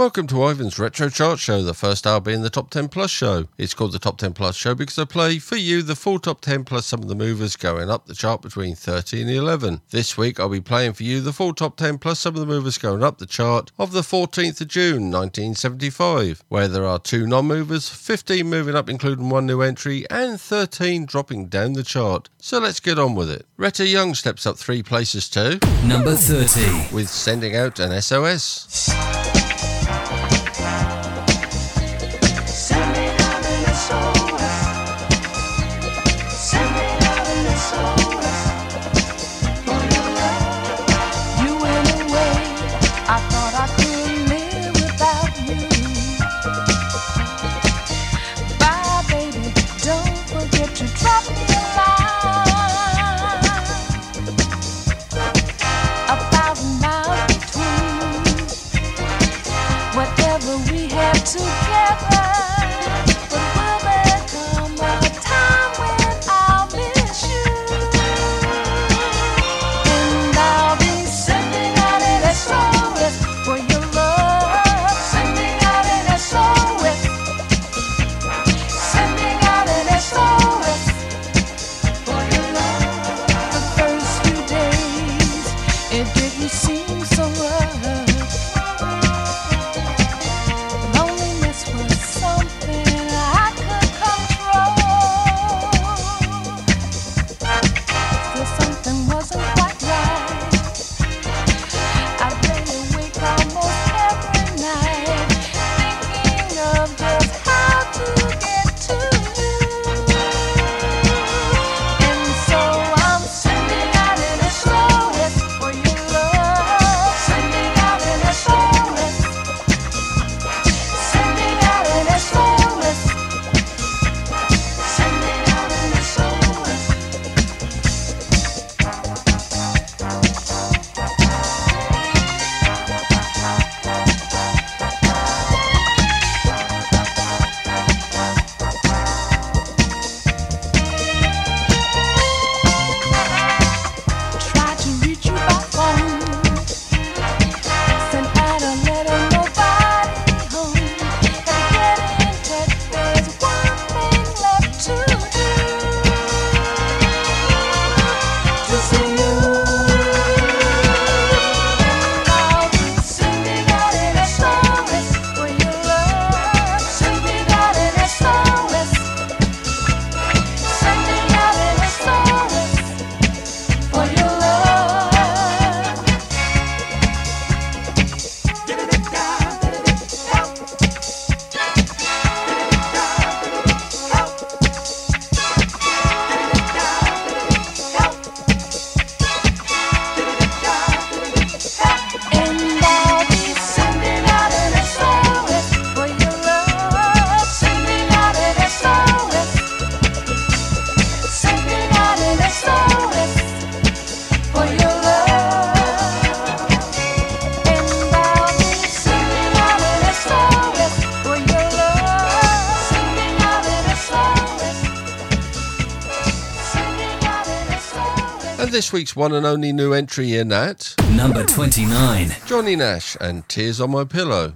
Welcome to Ivan's Retro Chart Show, the first hour being the Top 10 Plus show. It's called the Top 10 Plus show because I play for you the full Top 10 plus some of the movers going up the chart between 30 and 11. This week I'll be playing for you the full Top 10 plus some of the movers going up the chart of the 14th of June 1975, where there are two non movers, 15 moving up including one new entry, and 13 dropping down the chart. So let's get on with it. Retta Young steps up three places to number 30 with Sending Out an SOS. This week's one and only new entry in at number 29 Johnny Nash and Tears on My Pillow.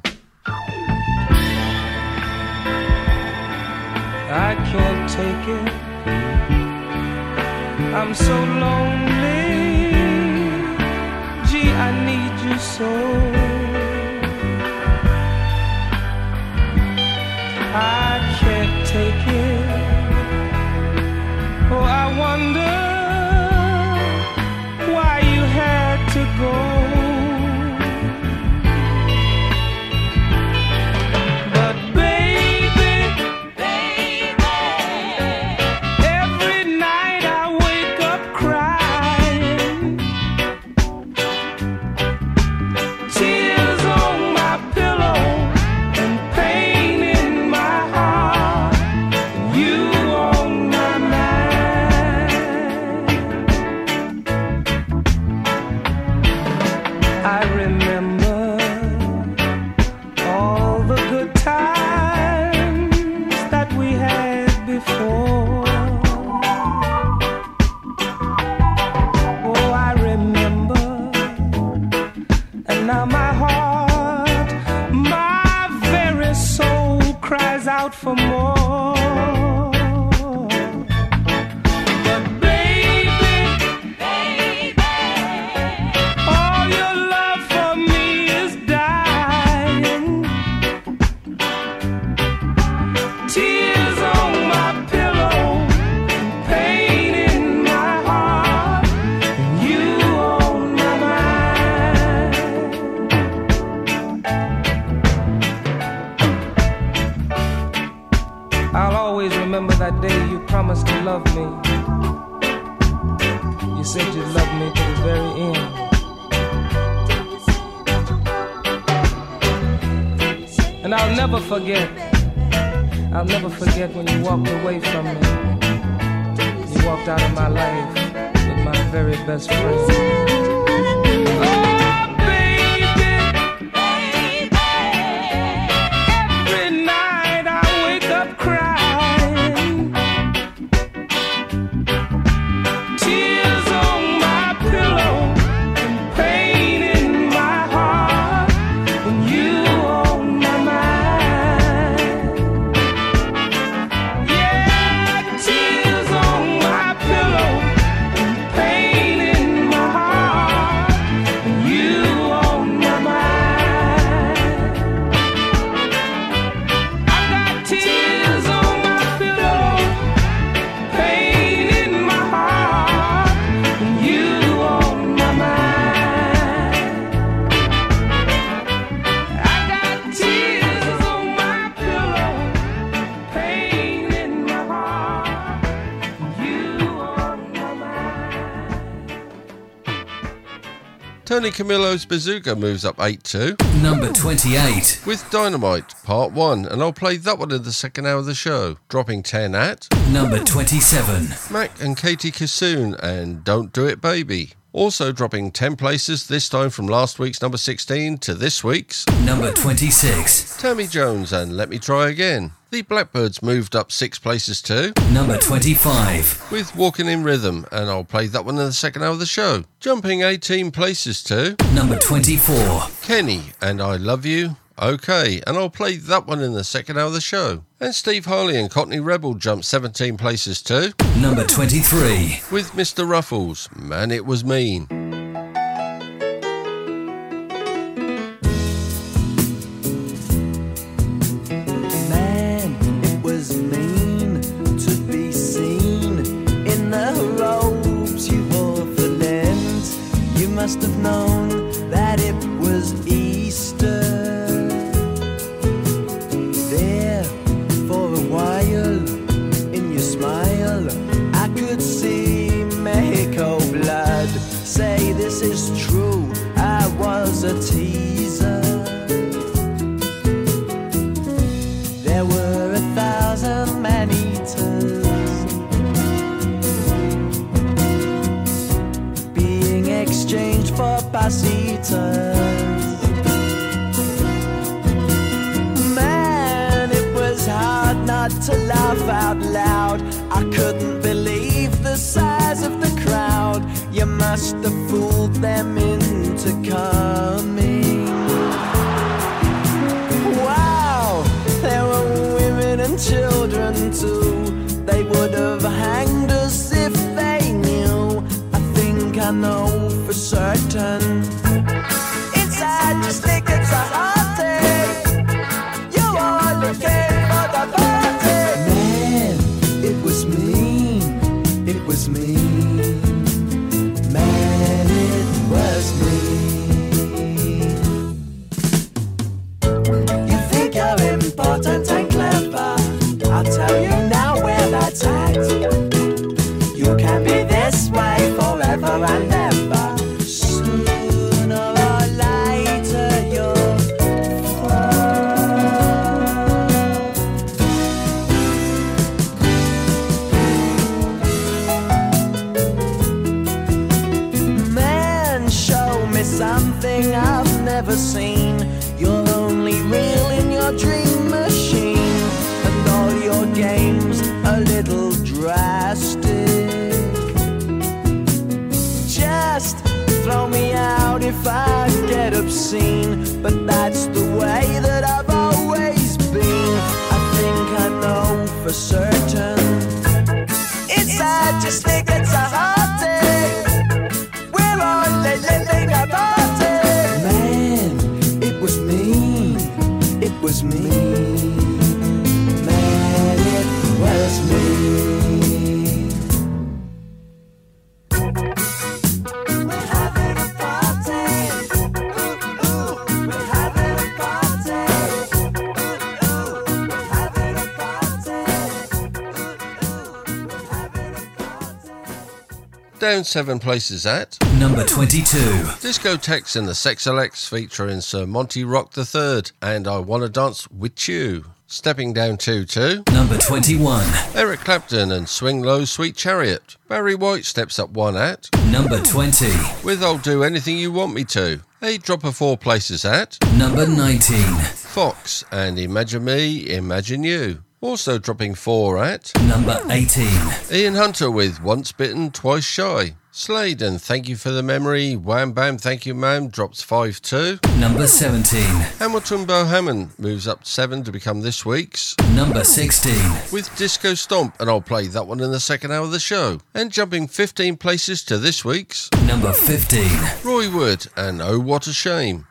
I can't take it. I'm so lonely. Gee, I need you so. I can't take it. Oh, I wonder walked away from me. You walked out of my life with my very best friend. Tony Camillo's Bazooka moves up 8 2 Number 28. with Dynamite Part 1, and I'll play that one in the second hour of the show. Dropping 10 at Number 27. Mac and Katie Kissoon and Don't Do It Baby. Also dropping 10 places, this time from last week's number 16 to this week's Number 26. Tammy Jones and Let Me Try Again. The Blackbyrds moved up 6 places too Number 25. with Walking in Rhythm, and I'll play that one in the second hour of the show. Jumping 18 places to Number 24. Kenny and I Love You. Okay, and I'll play that one in the second hour of the show. And Steve Harley and Cockney Rebel jumped 17 places too Number 23. with Mr. Raffles. Man, it was mean. Man, it was Man, it was hard not to laugh out loud. I couldn't believe the size of the crowd. You must have fooled them into coming. Wow, there were women and children too. They would have hanged us I know for certain. Inside your stick, it's a heartache. You only came for the party. Man, it was mean. It was mean. Man, it was mean. You think you're important and clever. I'll tell you now where that's at. わない seen, but that's the way that I've always been. I think I know for certain. Down seven places at Number 22. Disco-Tex and the Sex-O-Lettes featuring Sir Monti Rock III and I Wanna Dance With You. Stepping down two to Number 21. Eric Clapton and Swing Low Sweet Chariot. Barry White steps up one at Number 20. with I'll Do Anything You Want Me To. A drop of four places at Number 19. Fox and Imagine Me, Imagine You. Also dropping four at Number 18. Ian Hunter with Once Bitten, Twice Shy. Slade and Thank You for the Memory, Wham Bam Thank You Ma'am drops 5 2. Number 17. Hamilton Bohannon moves up 7 to become this week's Number 16. with Disco Stomp, and I'll play that one in the second hour of the show. And jumping 15 places to this week's Number 15. Roy Wood and Oh What a Shame.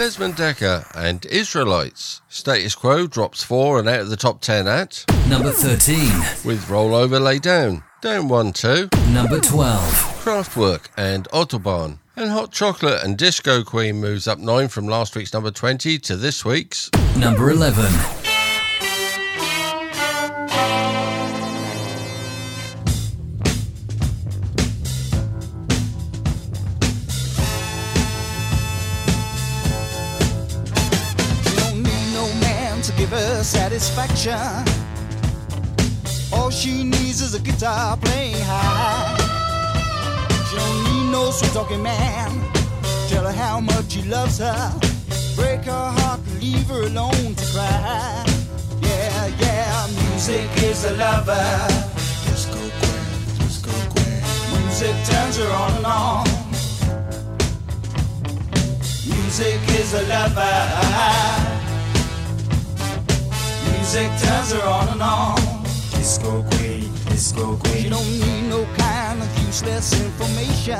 Desmond Dekker and Israelites. Status Quo drops four and out of the top 10 at Number 13. with Rollover Lay Down. Down one, two. Number 12. Kraftwerk and Autobahn. And Hot Chocolate and Disco Queen moves up nine from last week's number 20 to this week's. Number 11. Her satisfaction. All she needs is a guitar playing high. She don't need no sweet talking man. Tell her how much he loves her. Break her heart, leave her alone to cry. Yeah, yeah, music is a lover. Disco queen, disco queen. Music turns her on and on. Music is a lover. Music turns her on and on. Disco queen, disco You queen. don't need no kind of useless information.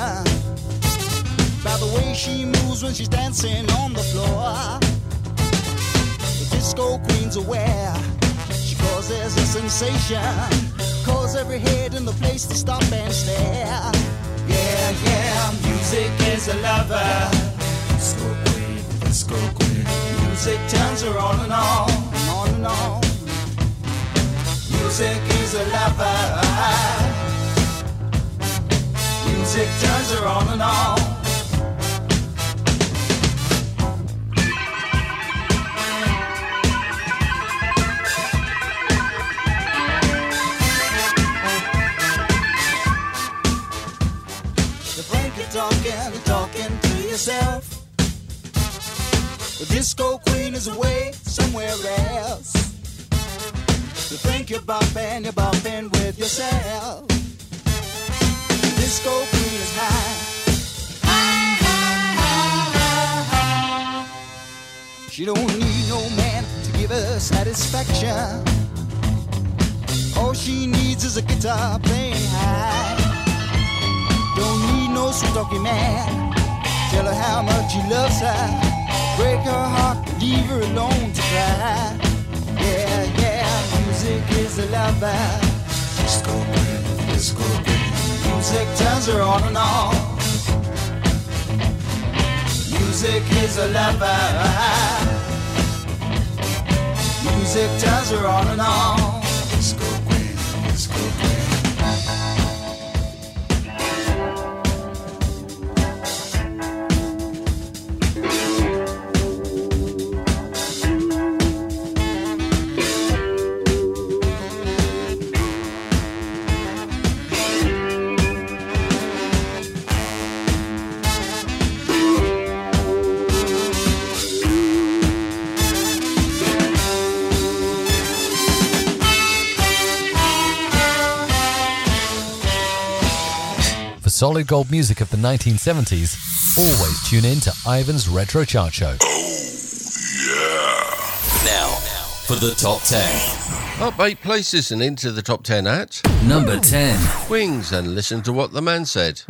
By the way she moves when she's dancing on the floor. The disco queen's aware. She causes a sensation. Cause every head in the place to stop and stare. Yeah, yeah, music is a lover. Disco queen, disco queen. Music turns her on and on, on. Music is a lover. Music turns her on and on. Talking, talking to yourself. The disco queen is away somewhere else. You think you're bumping, you're bumping with yourself. The disco queen is high. She don't need no man to give her satisfaction. All she needs is a guitar playing high. Don't need no sweet talking man. Tell her how much he loves her. Break her heart, leave her alone to cry. Yeah, yeah, music is a lover. Disco queen, disco queen. Music turns her on and on. Music is a lover. Music turns her on and on. Solid gold music of the 1970s, always tune in to Ivan's Retro Chart Show. Oh, yeah. Now, for the top 10. Up eight places and into the top 10 at Number 10. Wings and listen to what the man said.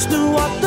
just knew what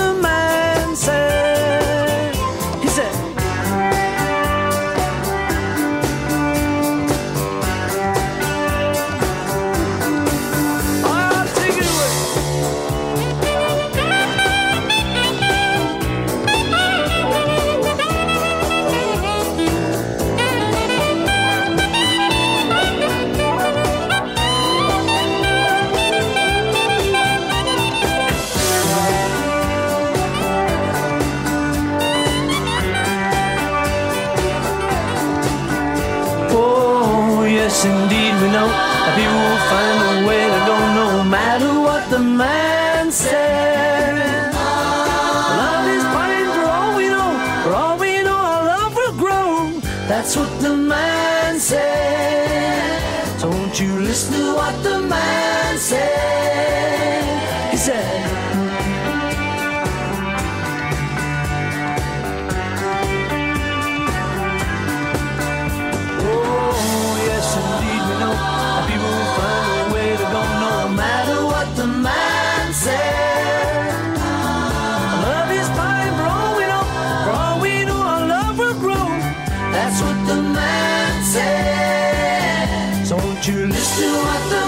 to what the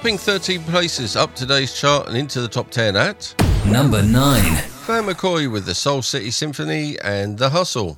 Jumping 13 places up today's chart and into the top 10 at number 9. Van McCoy with the Soul City Symphony and The Hustle.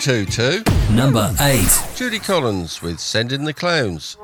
122. Number 8. Judy Collins with Send in the Clowns.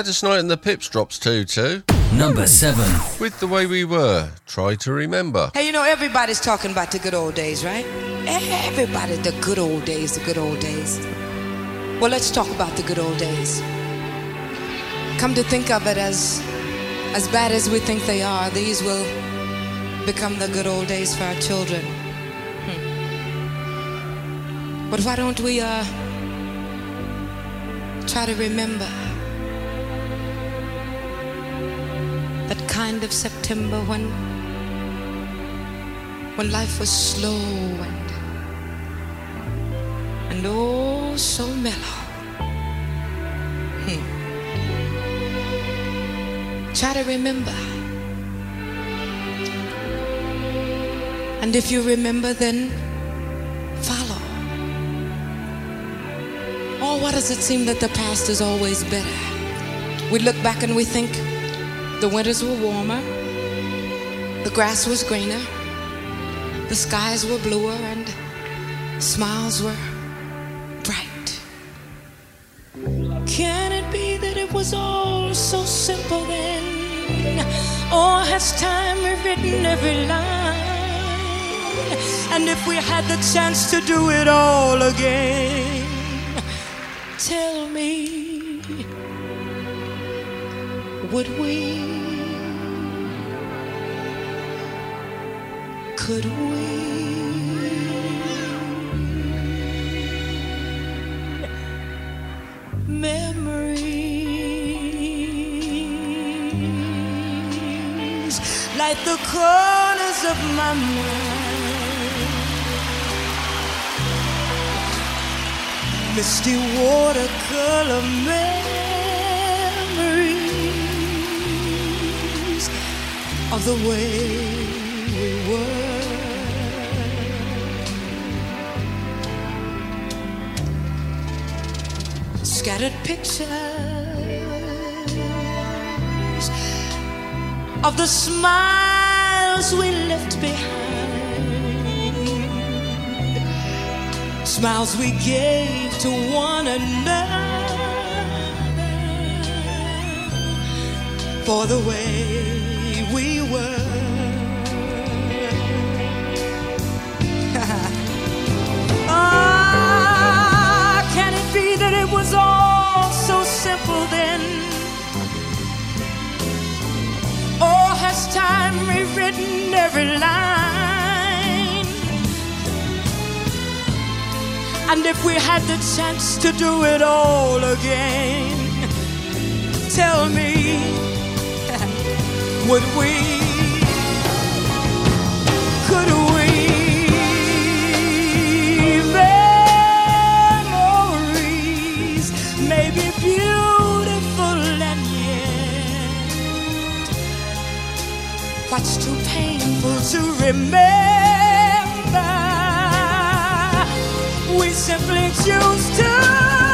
Gladys Knight and the Pips drops too, too. Number 7. With the Way We Were. Try to remember. Hey, you know, everybody's talking about the good old days, right? Everybody, the good old days, the good old days. Well, let's talk about the good old days. Come to think of it as as bad as we think they are, these will become the good old days for our children. Hmm. But why don't we uh try to remember kind of September when when life was slow and and oh so mellow. Hmm. Try to remember. And if you remember, then follow. Oh, why does it seem that the past is always better? We look back and we think the winters were warmer, the grass was greener, the skies were bluer, and smiles were bright. Can it be that it was all so simple then? Or has time rewritten every line? And if we had the chance to do it all again, tell me, would we? Could we? Memories like the corners of my mind. Misty watercolor memories of the way we were. Scattered pictures of the smiles we left behind, smiles we gave to one another for the way time rewritten every line? And if we had the chance to do it all again, tell me, would we? What's too painful to remember? We simply choose to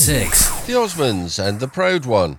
6. the Osmonds and the Proud One.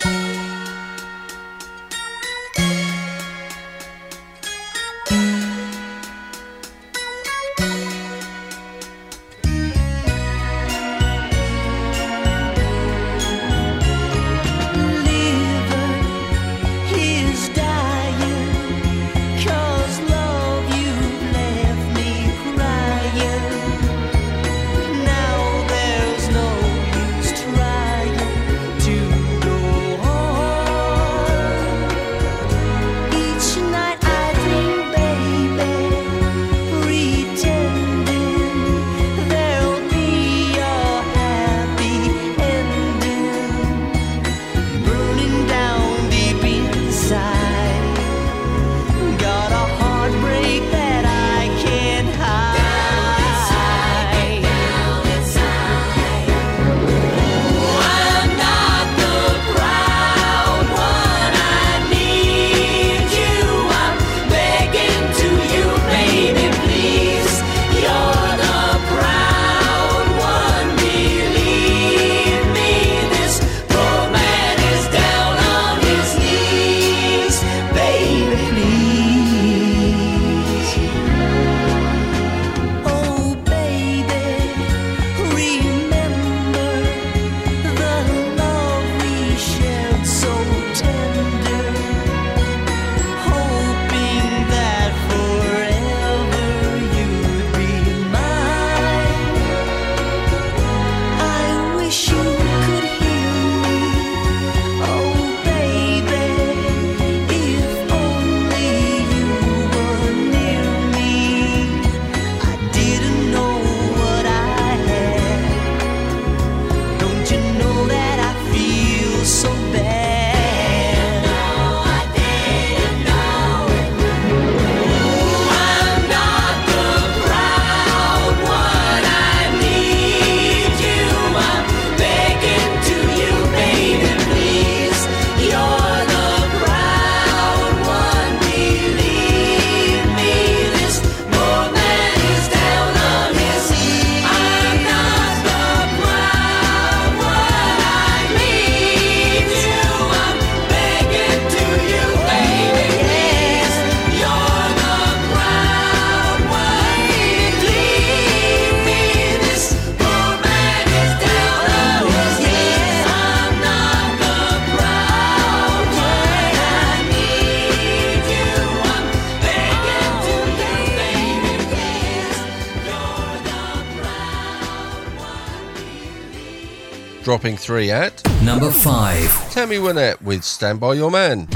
dropping three at number five. Tammy Wynette with Stand By Your Man.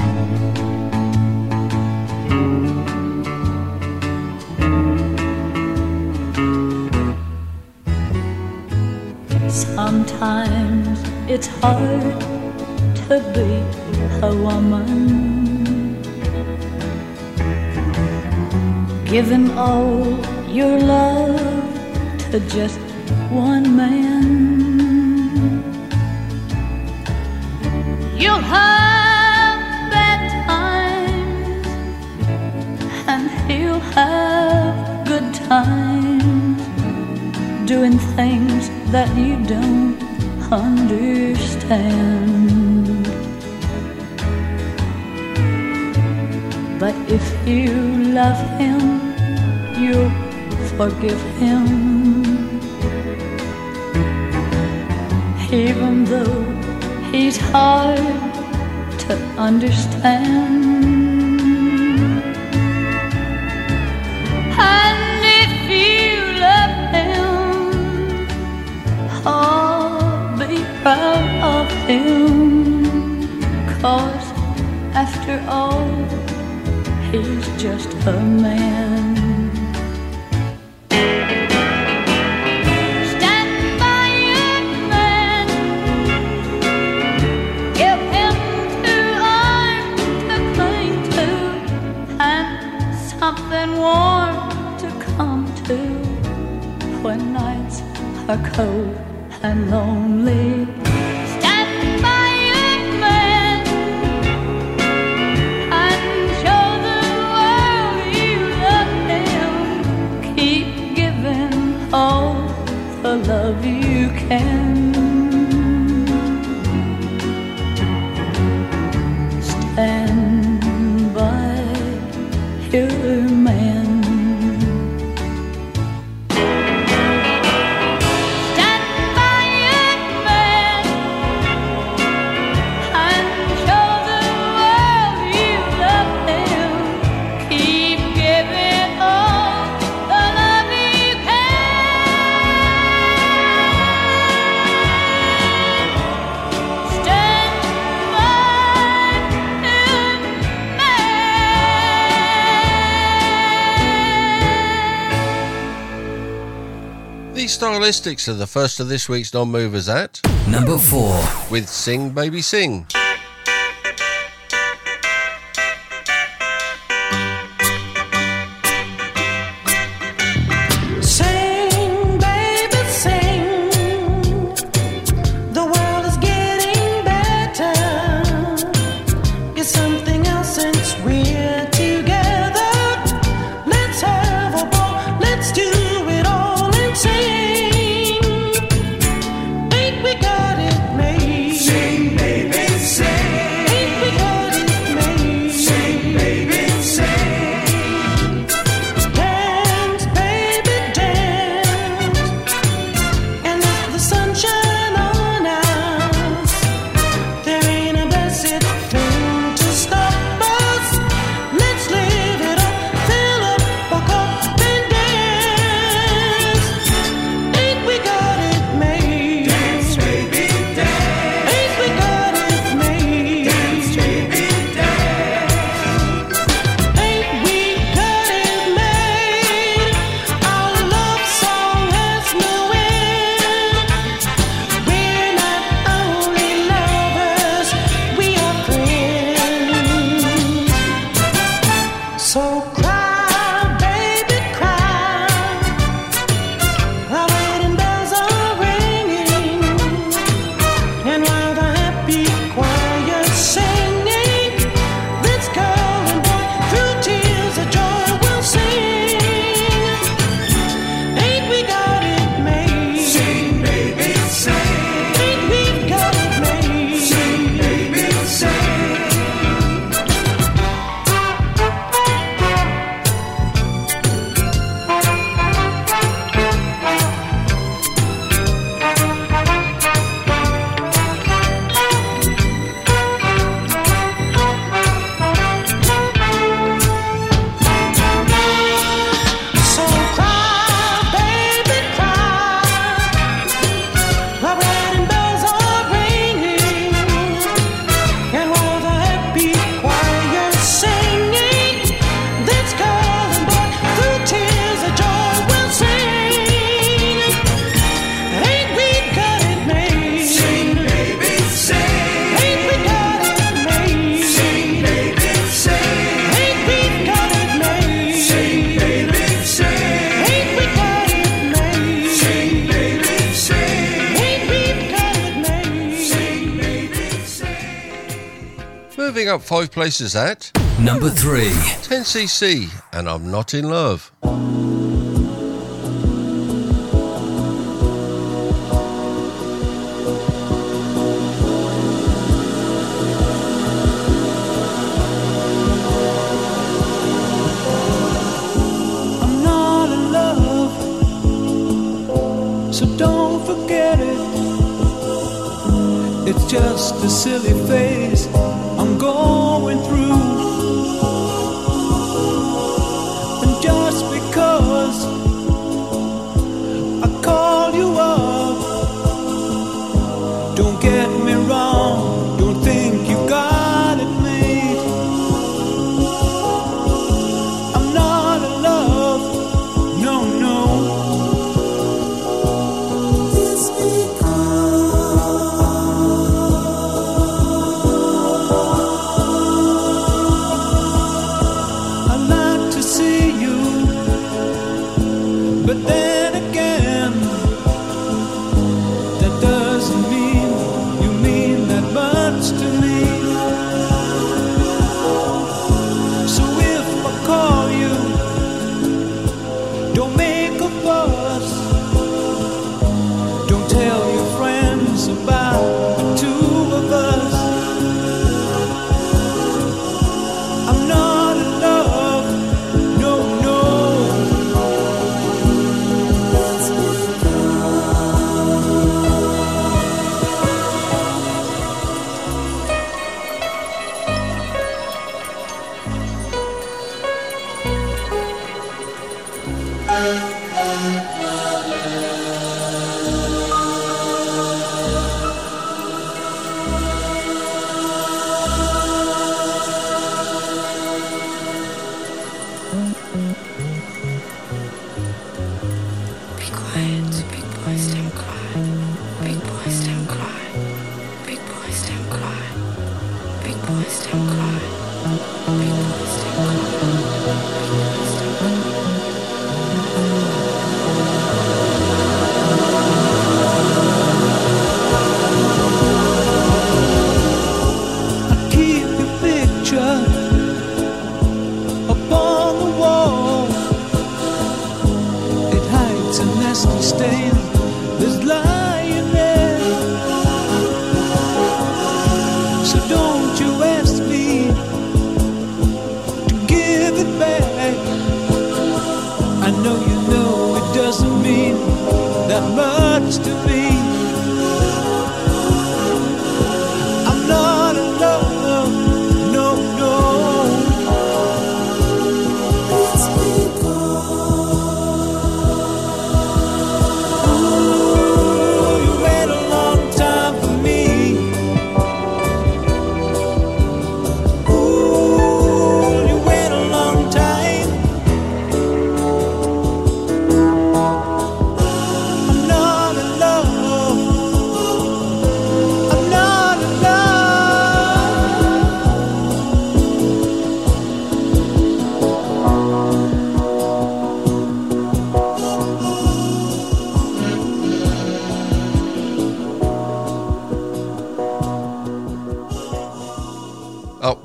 Sometimes it's hard to be a woman. Giving all your love to just one man. don't understand. But if you love him, you'll forgive him. Even though he's hard to understand. Stylistics are the first of this week's non movers at number four with Sing Baby Sing. Up five places at Number 3. 10cc, and I'm not in love. I'm not in love, so don't forget it. It's just a silly phase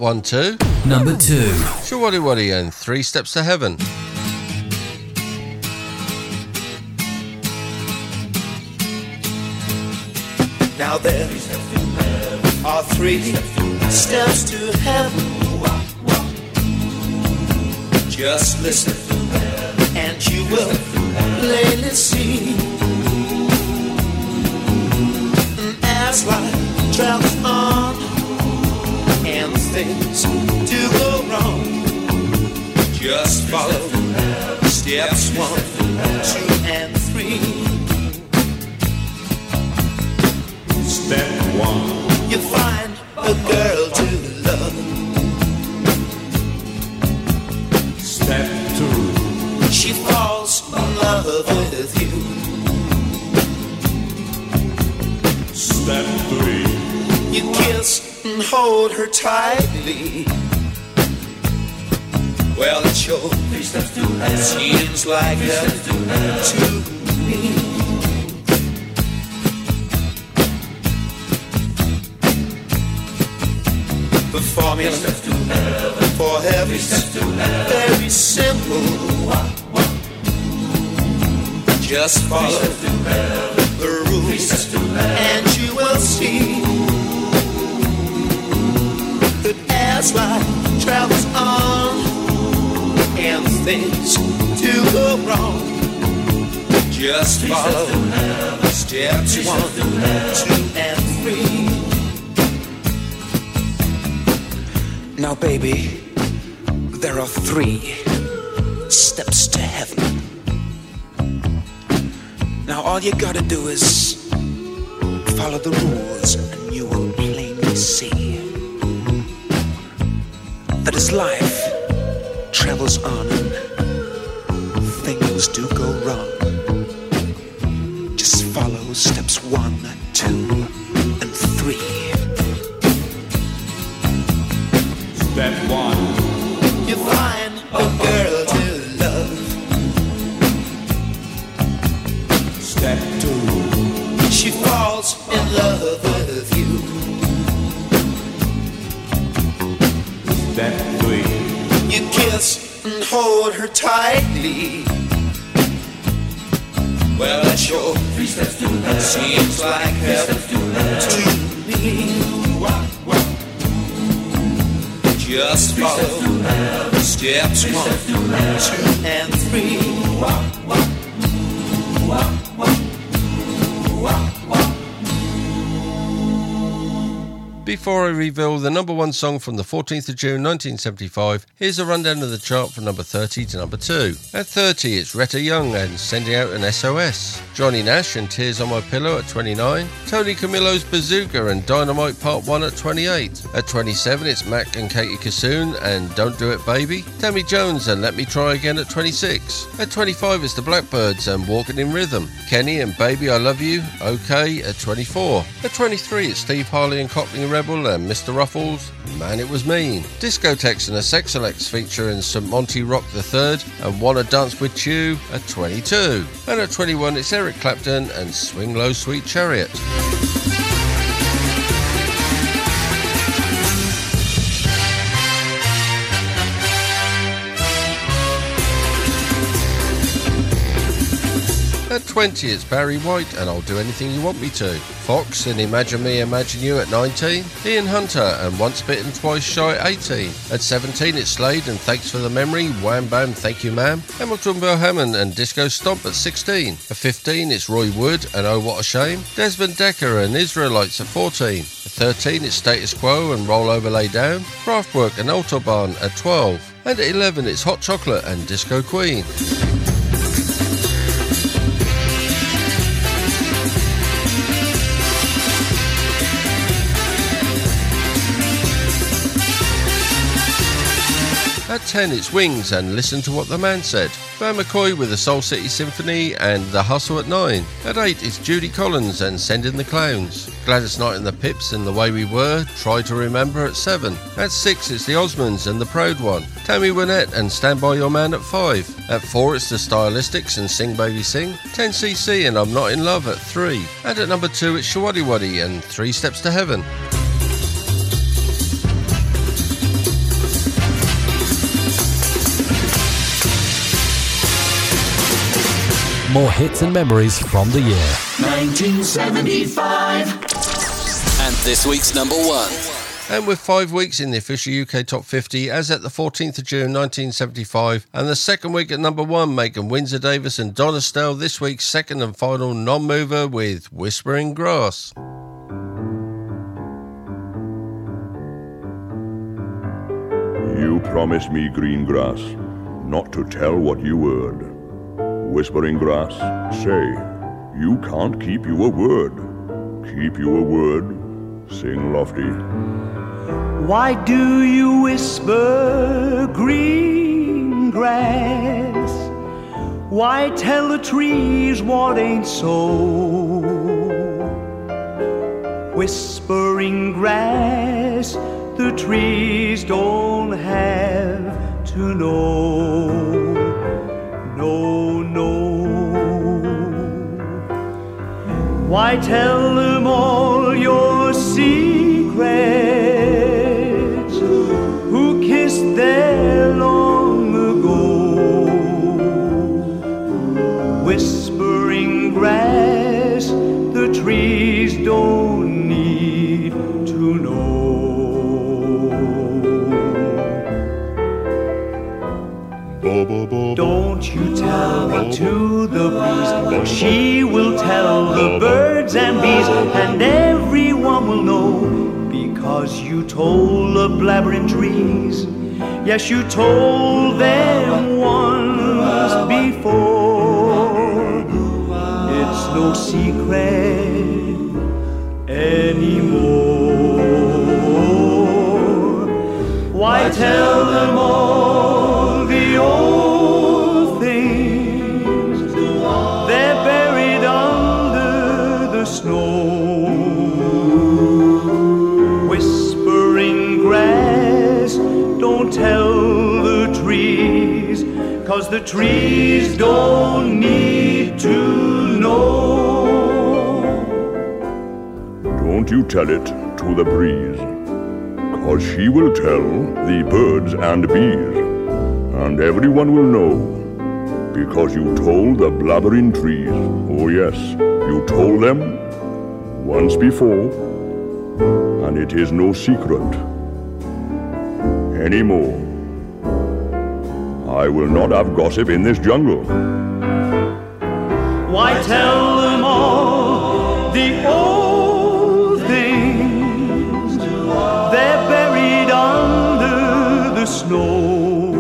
one, two. Number 2. Showaddywaddy and Three Steps to Heaven. Now there are three steps to heaven. Just listen, and you will plainly see. As life travels on, and things do go wrong, just follow steps one, two, and three. Step one. You find a girl to love. Step two. She falls in love with you. Step three. You kiss and hold her tightly. Well, it sure seems like heaven to me. Me formula for heaven's very simple. Just follow the rules and you will see as life travels on and things do go wrong, just follow the steps one, two, and three. Now, baby, there are three steps to heaven. Now, all you gotta do is follow the rules, and you will plainly see that as life. Travels on. Things do go wrong, just follow steps one, Reveal the number one song from the 14th of June 1975, here's a rundown of the chart from number 30 to number 2. At 30, it's Retta Young and Sending Out an SOS. Johnny Nash and Tears on My Pillow at 29. Tony Camillo's Bazooka and Dynamite Part 1 at 28. At 27, it's Mac and Katie Kissoon and Don't Do It Baby. Tammy Jones and Let Me Try Again at 26. At 25, it's the Blackbyrds and Walking in Rhythm. Kenny and Baby I Love You, OK at 24. At 23, it's Steve Harley and Cockney Rebel and Mr. Raffles, Man It Was Mean. Disco-Tex and a Sex-O-Lettes in Sir Monti Rock III and Wanna Dance With You at 22. And at 21, it's Eric Clapton and Swing Low Sweet Chariot. At 20, it's Barry White and I'll Do Anything You Want Me To. Fox and Imagine Me, Imagine You at 19. Ian Hunter and Once Bitten, Twice Shy at 18. At 17, it's Slade and Thanks for the Memory, Wham Bam, Thank You Ma'am. Hamilton Bohannon and Disco Stomp at 16. At 15, it's Roy Wood and Oh What a Shame. Desmond Dekker and Israelites at 14. At 13, it's Status Quo and Roll Over Lay Down. Kraftwerk and Autobahn at 12. And at 11, it's Hot Chocolate and Disco Queen. 10, it's Wings and Listen to What the Man Said. Van McCoy with the Soul City Symphony and The Hustle at 9. At 8, it's Judy Collins and Send in the Clowns. Gladys Knight and the Pips and The Way We Were, Try to Remember at 7. At 6, it's The Osmonds and The Proud One. Tammy Wynette and Stand By Your Man at 5. At 4, it's The Stylistics and Sing Baby Sing. 10cc and I'm Not in Love at 3. And at number 2, it's Showaddywaddy and Three Steps to Heaven. More hits and memories from the year. 1975. And this week's number one. And with five weeks in the official UK Top 50, as at the 14th of June 1975, and the second week at number one, making Windsor Davies and Don Estelle this week's second and final non mover with Whispering Grass. You promised me green grass, not to tell what you heard. Whispering grass, say, you can't keep your word. Keep your word, sing lofty. Why do you whisper green grass? Why tell the trees what ain't so? Whispering grass, the trees don't have to know no, no. Why tell them all your secrets? Who kissed there long ago? Whispering grass, the trees don't need to know. Don't love to the breeze. She will tell the birds and bees, and everyone will know because you told the blabbering trees. Yes, you told them once before. It's no secret anymore. Why tell them all the old the trees don't need to know. Don't you tell it to the breeze, cause she will tell the birds and bees, and everyone will know, because you told the blabbering trees. Oh, yes, you told them once before, and it is no secret anymore. I will not have gossip in this jungle. Why tell them all the old things? They're buried under the snow.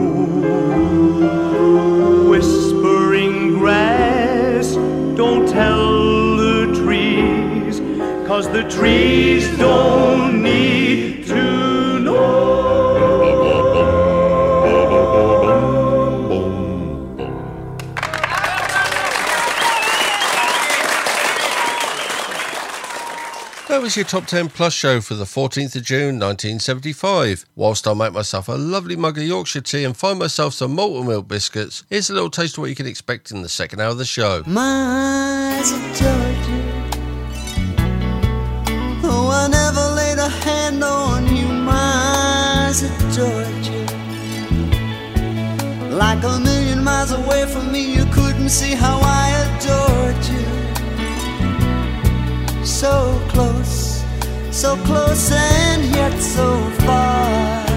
Whispering grass, don't tell the trees, cause the trees don't Was your Top 10 Plus show for the 14th of June 1975. Whilst I make myself a lovely mug of Yorkshire tea and find myself some malted milk biscuits, here's a little taste of what you can expect in the second hour of the show. Of Georgia. Oh, I never laid a hand on you, of Georgia. Like a million miles away from me, you couldn't see how I adored you. So close, so close, and yet so far.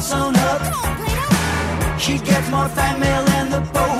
All sewn up. She gets more fan mail than the Pope.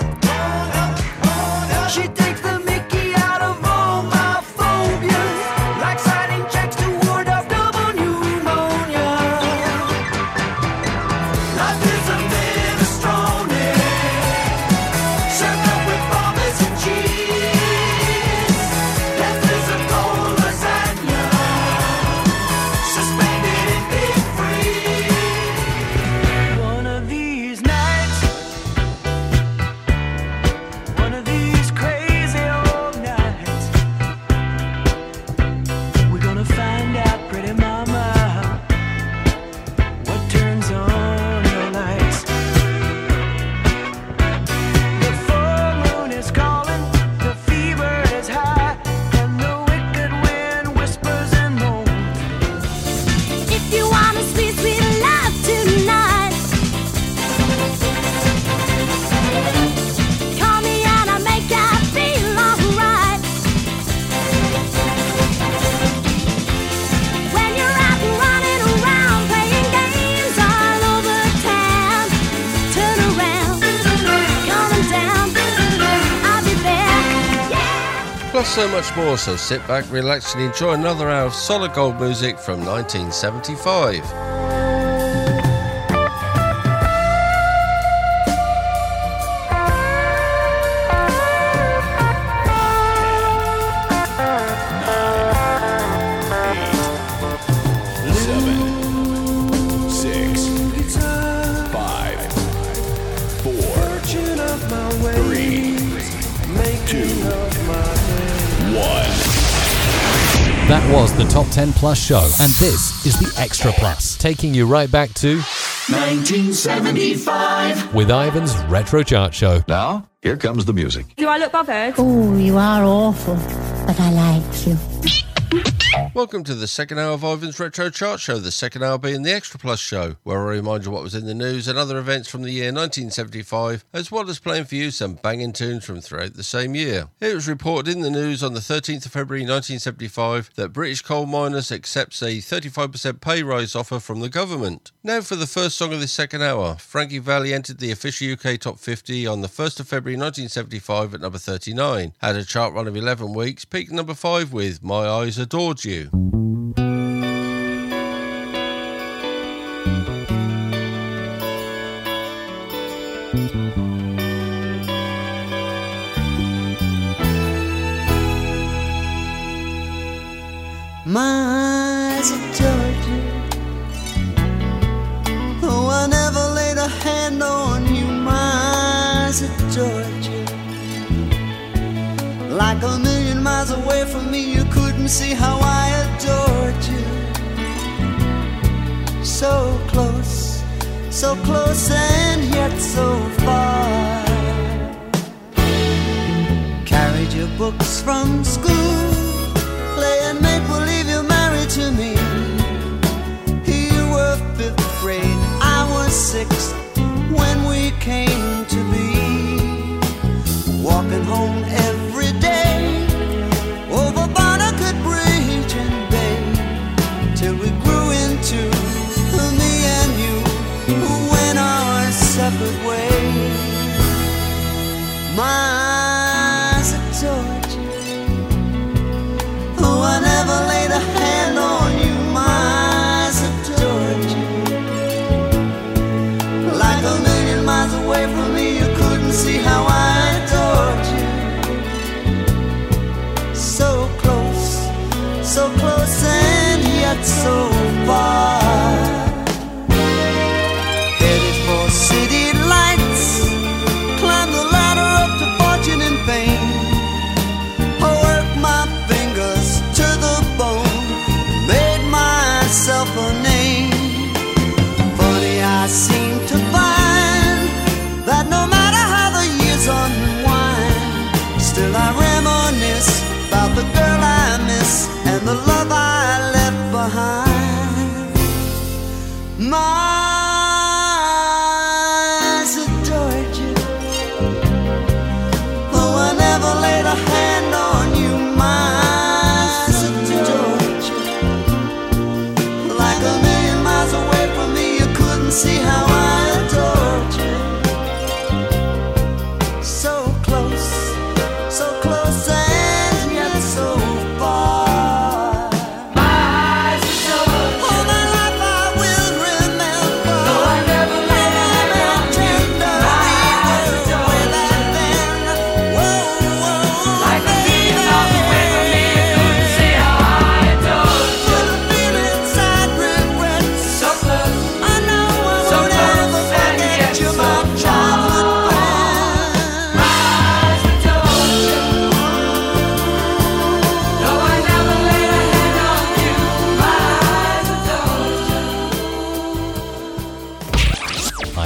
So much more, so sit back, relax and enjoy another hour of solid gold music from 1975. The Top 10 Plus show, and this is the Extra Plus, taking you right back to 1975. with Ivan's Retro Chart Show. Now, here comes the music. Do I look bothered? Oh, you are awful, but I like you. Welcome to the second hour of Ivan's Retro Chart Show, the second hour being the Extra Plus show, where I remind you what was in the news and other events from the year 1975, as well as playing for you some banging tunes from throughout the same year. It was reported in the news on the 13th of February 1975 that British coal miners accepts a 35% pay rise offer from the government. Now for the first song of this second hour, Frankie Valli entered the official UK Top 50 on the 1st of February 1975 at number 39, had a chart run of 11 weeks, peaked number 5 with My Eyes Adored You. My eyes adored you. Oh, I never laid a hand on you. My eyes adored you. Like a miles away from me, you couldn't see how I adored you. So close, so close, and yet so far. Carried your books from school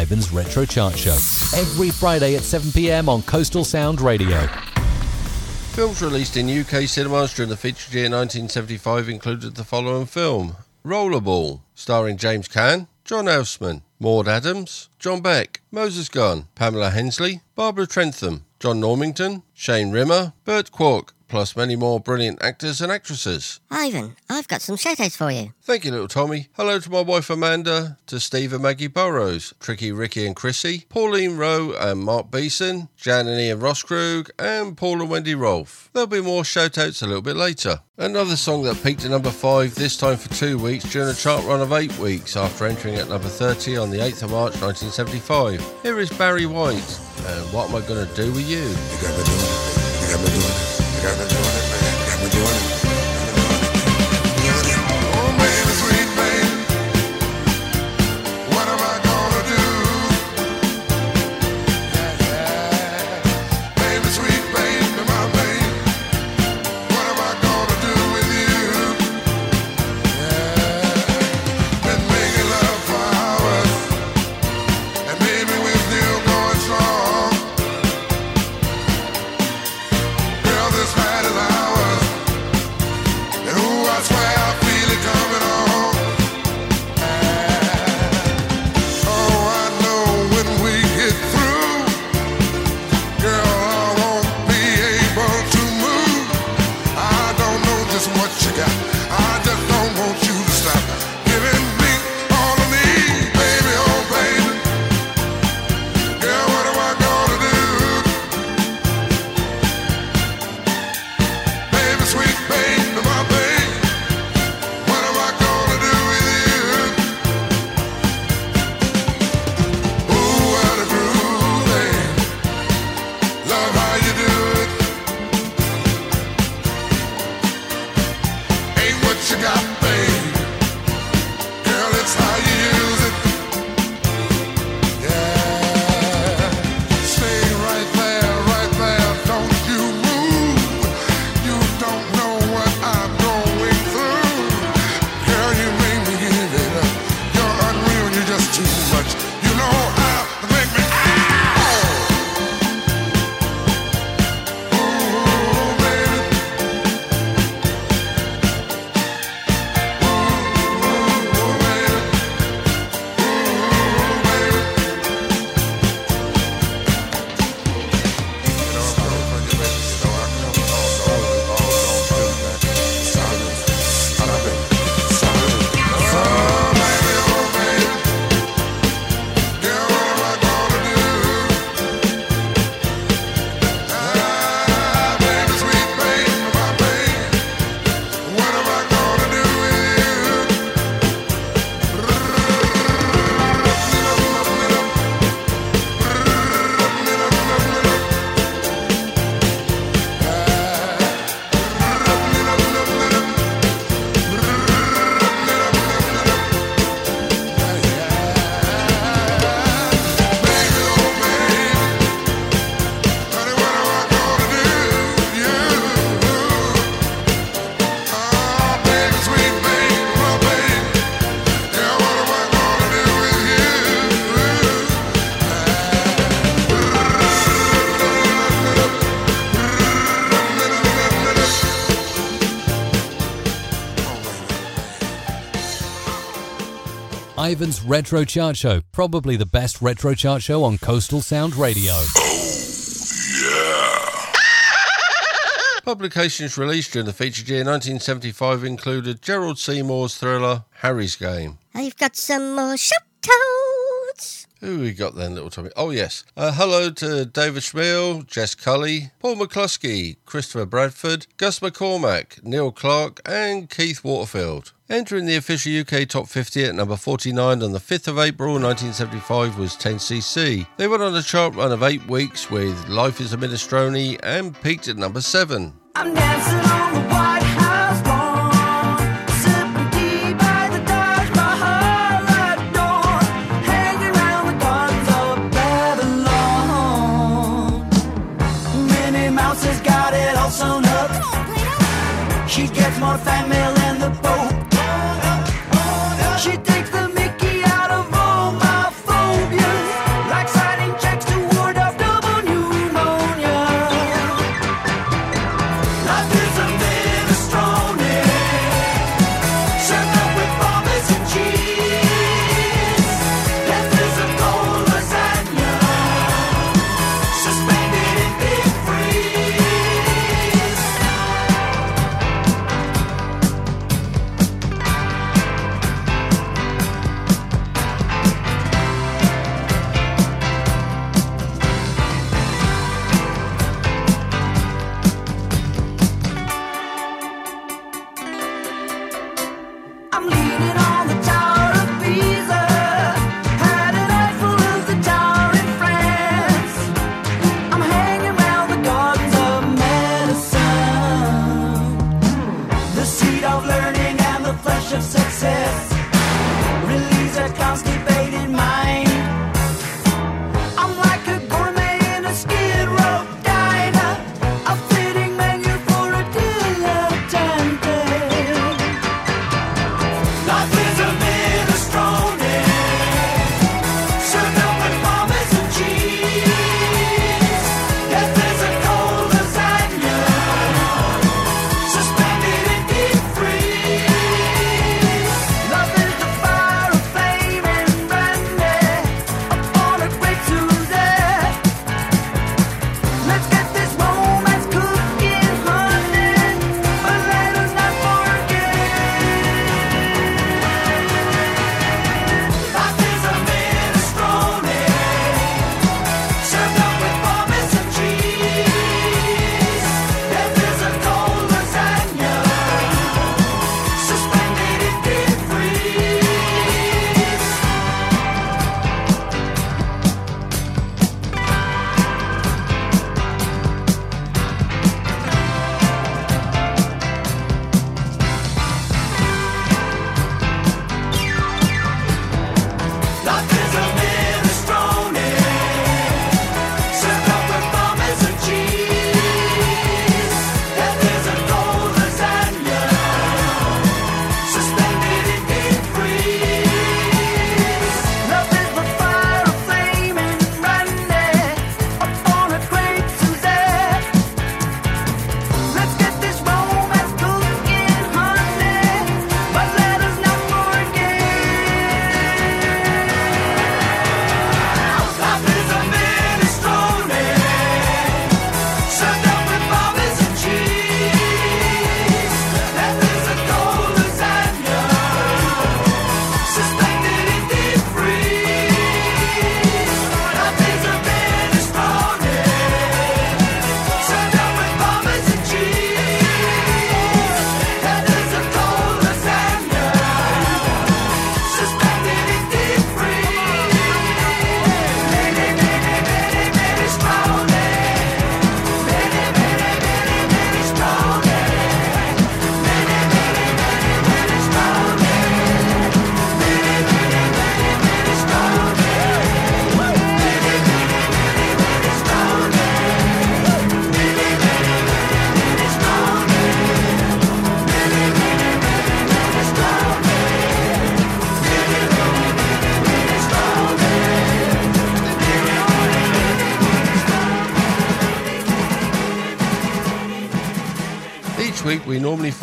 Ivan's Retro Chart Show. Every Friday at 7pm on Coastal Sound Radio. Films released in UK cinemas during the feature year 1975 included the following film Rollerball, starring James Caan, John Houseman, Maud Adams, John Beck, Moses Gunn, Pamela Hensley, Barbara Trentham, John Normington, Shane Rimmer, Burt Kwouk, plus many more brilliant actors and actresses. Ivan, I've got some shout outs for you. Thank you, little Tommy. Hello to my wife Amanda, to Steve and Maggie Burrows, Tricky, Ricky and Chrissy, Pauline Rowe and Mark Beeson, Jan and Ian Rosskrug, and Paul and Wendy Rolfe. There'll be more shout outs a little bit later. Another song that peaked at number 5, this time for two weeks, during a chart run of 8 weeks after entering at number 30 on the 8th of March 1975. Here is Barry White, and What Am I Gonna Do With You? You got me doing it. Man. Got me doing it. Ivan's Retro Chart Show, probably the best retro chart show on Coastal Sound Radio. Publications released during the featured year 1975 included Gerald Seymour's thriller Harry's Game. I've got some more shop toads. Who we got then, little Tommy? Oh, yes. Uh, hello to David Schmiel, Jess Cully, Paul McCluskey, Christopher Bradford, Gus McCormack, Neil Clark, and Keith Waterfield. Entering the official UK Top 50 at number 49 on the 5th of April 1975 was 10cc. They went on a chart run of eight weeks with Life is a Minestrone and peaked at number 7. I'm dancing on the White House lawn, sipping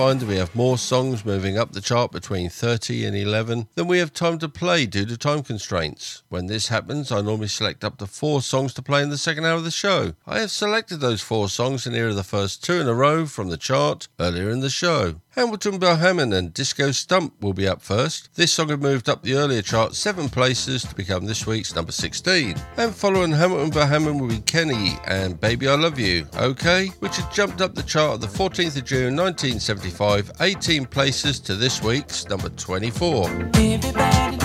find we have more songs moving up the chart between 30 and 11 than we have time to play due to time constraints. When this happens, I normally select up to four songs to play in the second hour of the show. I have selected those four songs and here are the first two in a row from the chart earlier in the show. Hamilton Bohannon and Disco Stomp will be up first. This song had moved up the earlier chart seven places to become this week's number 16. And following Hamilton Bohannon will be Kenny and Baby I Love You, OK, which had jumped up the chart on the 14th of June 1975, 18 places to this week's number 24. Everybody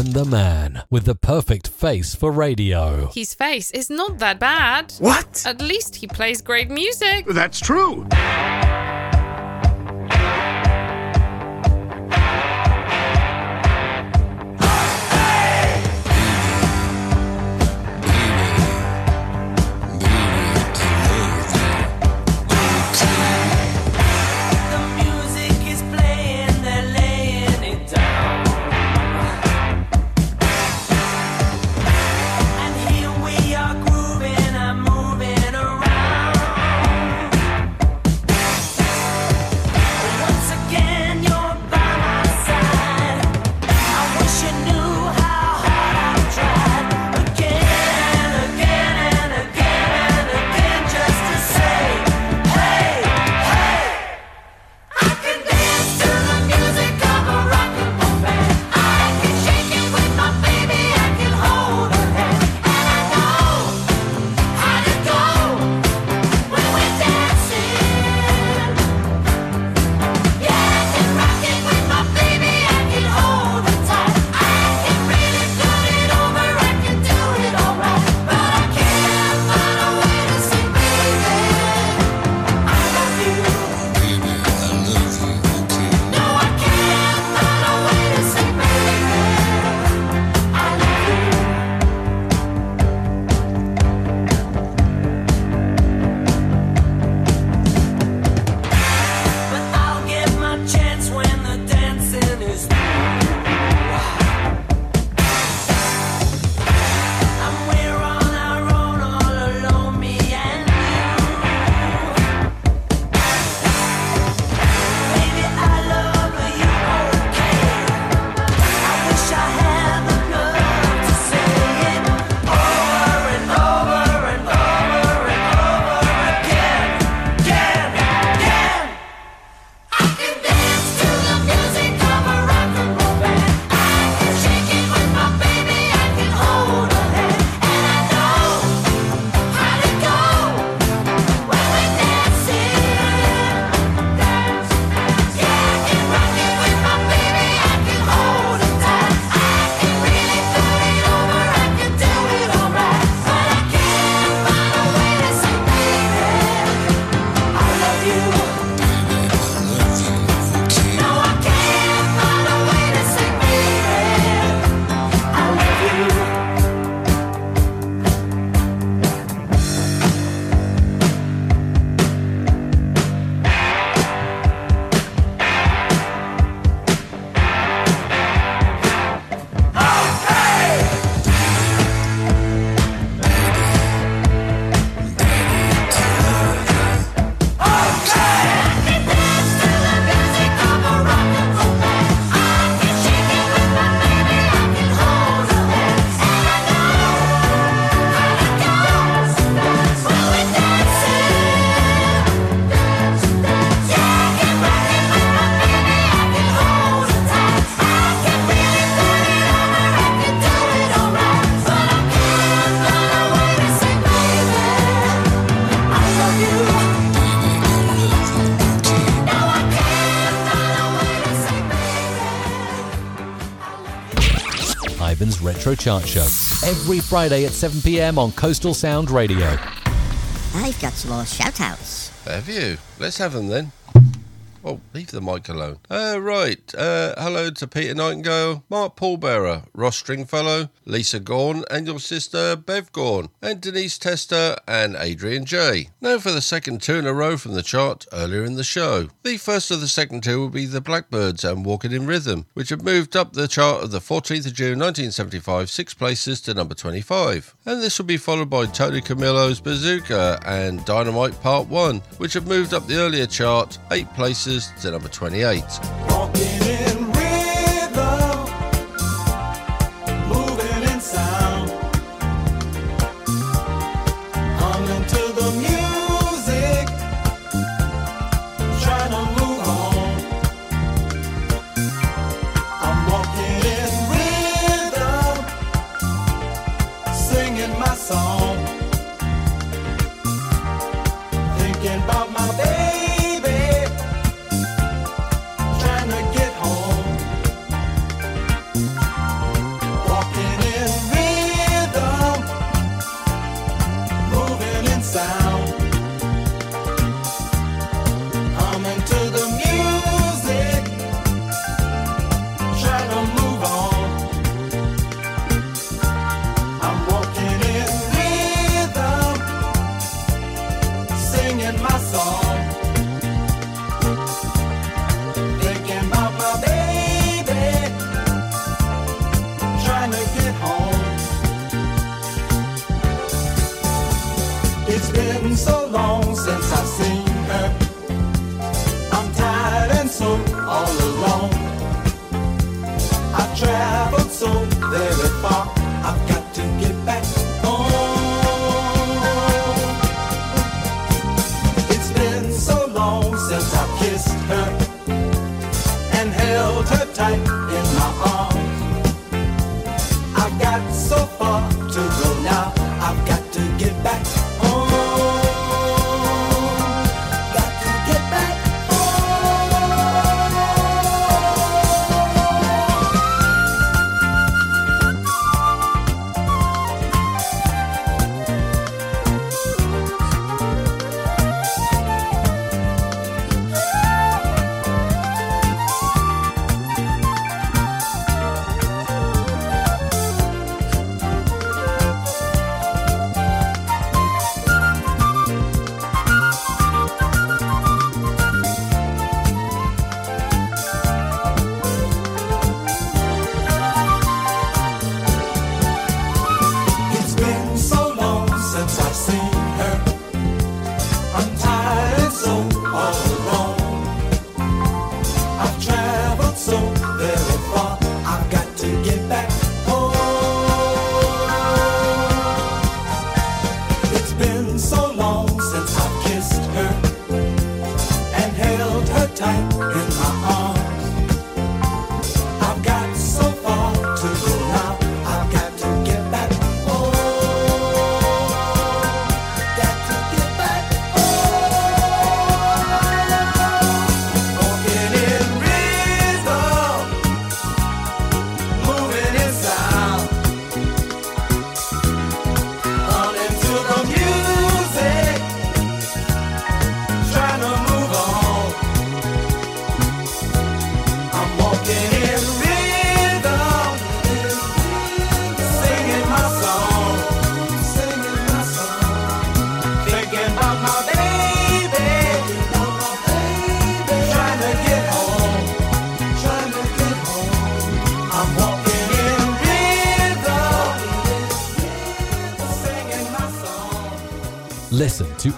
Ivan the Man, with the perfect face for radio. His face is not that bad. What? At least he plays great music. That's true. Retro Chart Show. Every Friday at 7 pm on Coastal Sound Radio. I've got some more shout outs. Have you? Let's have them then. Oh, leave the mic alone. Uh, right. Uh, hello to Peter Nightingale, Mark Paulbearer, Ross Stringfellow, Lisa Gorn, and your sister Bev Gorn, and Denise Tester and Adrian J. Now for the second two in a row from the chart earlier in the show. The first of the second two will be the Blackbyrds and Walking in Rhythm, which have moved up the chart of the 14th of June 1975 six places to number 25. And this will be followed by Tony Camillo's Bazooka and Dynamite Part 1, which have moved up the earlier chart eight places to number 28. Walking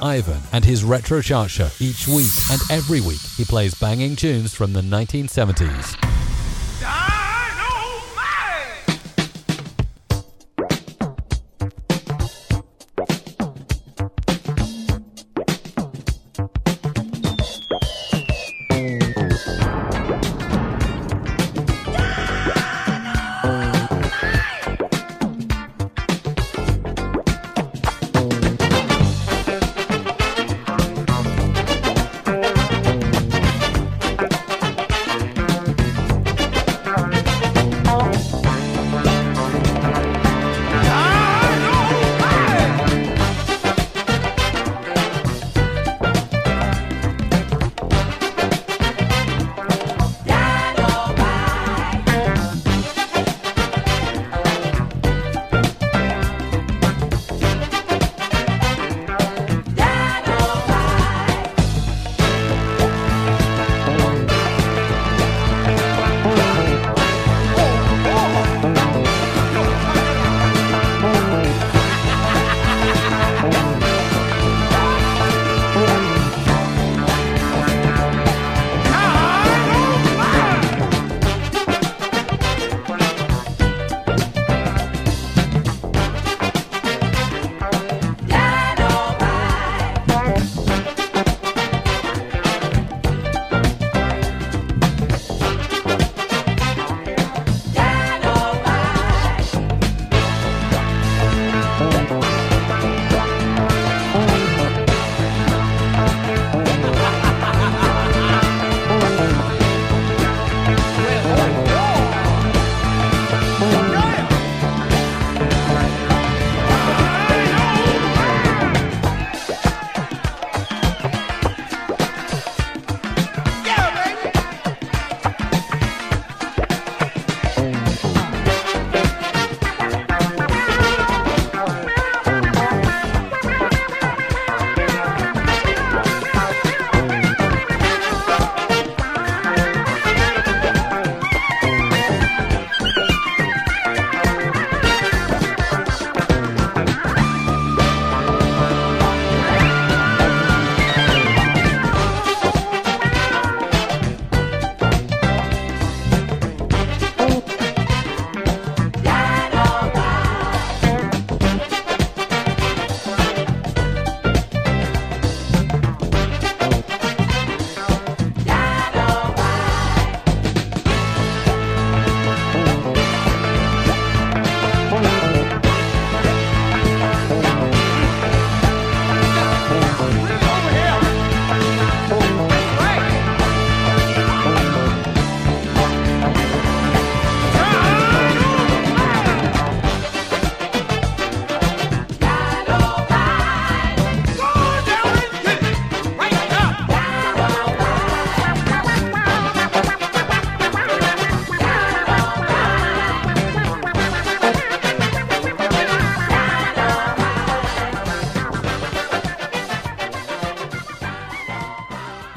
Ivan and his Retro Chart Show each week, and every week he plays banging tunes from the 1970s.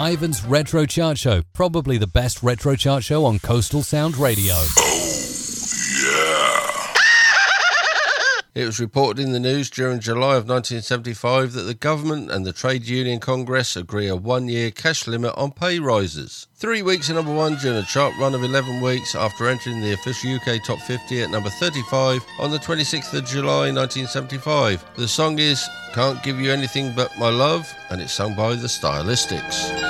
Ivan's Retro Chart Show, probably the best retro chart show on Coastal Sound Radio. Oh, yeah. It was reported in the news during July of 1975 that the government and the Trade Union Congress agree a one year cash limit on pay rises. Three weeks at number one during a chart run of 11 weeks after entering the official UK Top 50 at number 35 on the 26th of July 1975. The song is Can't Give You Anything But My Love and it's sung by the Stylistics.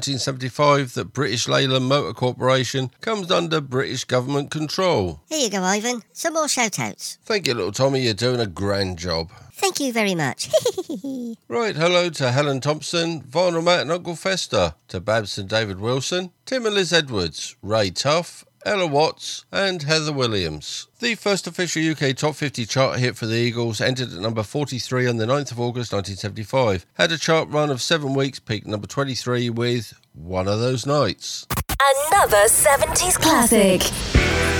1975 that British Leyland Motor Corporation comes under British government control. Here you go, Ivan. Some more shout outs. Thank you, little Tommy, you're doing a grand job. Thank you very much. Right, hello to Helen Thompson, Vinyl Matt and Uncle Fester, to Babs and David Wilson, Tim and Liz Edwards, Ray Tuff, Ella Watts, and Heather Williams. The first official UK Top 50 chart hit for the Eagles entered at number 43 on the 9th of August 1975. Had a chart run of seven weeks, peaked number 23 with One of Those Nights. Another 70s classic.